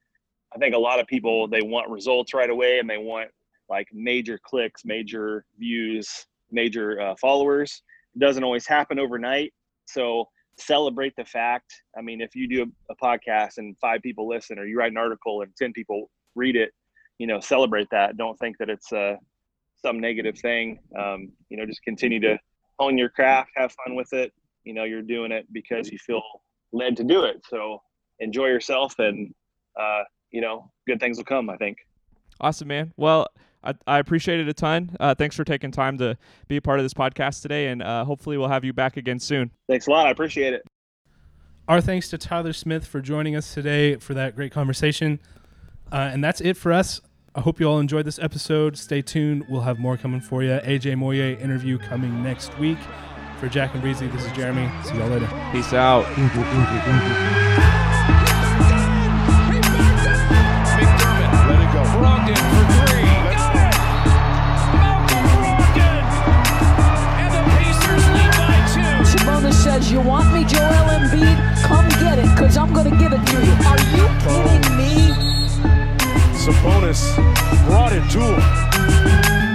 I think a lot of people they want results right away and they want like major clicks, major views, major uh, followers. It doesn't always happen overnight, so celebrate the fact. I mean, if you do a, a podcast and five people listen, or you write an article and ten people read it, you know celebrate that don't think that it's uh, some negative thing um, you know just continue to hone your craft have fun with it you know you're doing it because you feel led to do it so enjoy yourself and uh, you know good things will come i think Awesome, man. Well, I, I appreciate it a ton. Uh, thanks for taking time to be a part of this podcast today, and uh, hopefully we'll have you back again soon. thanks a lot i appreciate it Our thanks to Tyler Smith for joining us today for that great conversation. Uh, and that's it for us. I hope you all enjoyed this episode. Stay tuned. We'll have more coming for you. AJ Moye interview coming next week. For Jack and Breezy, this is Jeremy. See y'all later. Peace out. Let. Brogdon for three. Malcolm Brogdon! And the Pacers lead by two. Sabonis says, You want me, Joel Embiid? Come get it, because I'm going to give it to you. Are you kidding me? Sabonis brought it to him.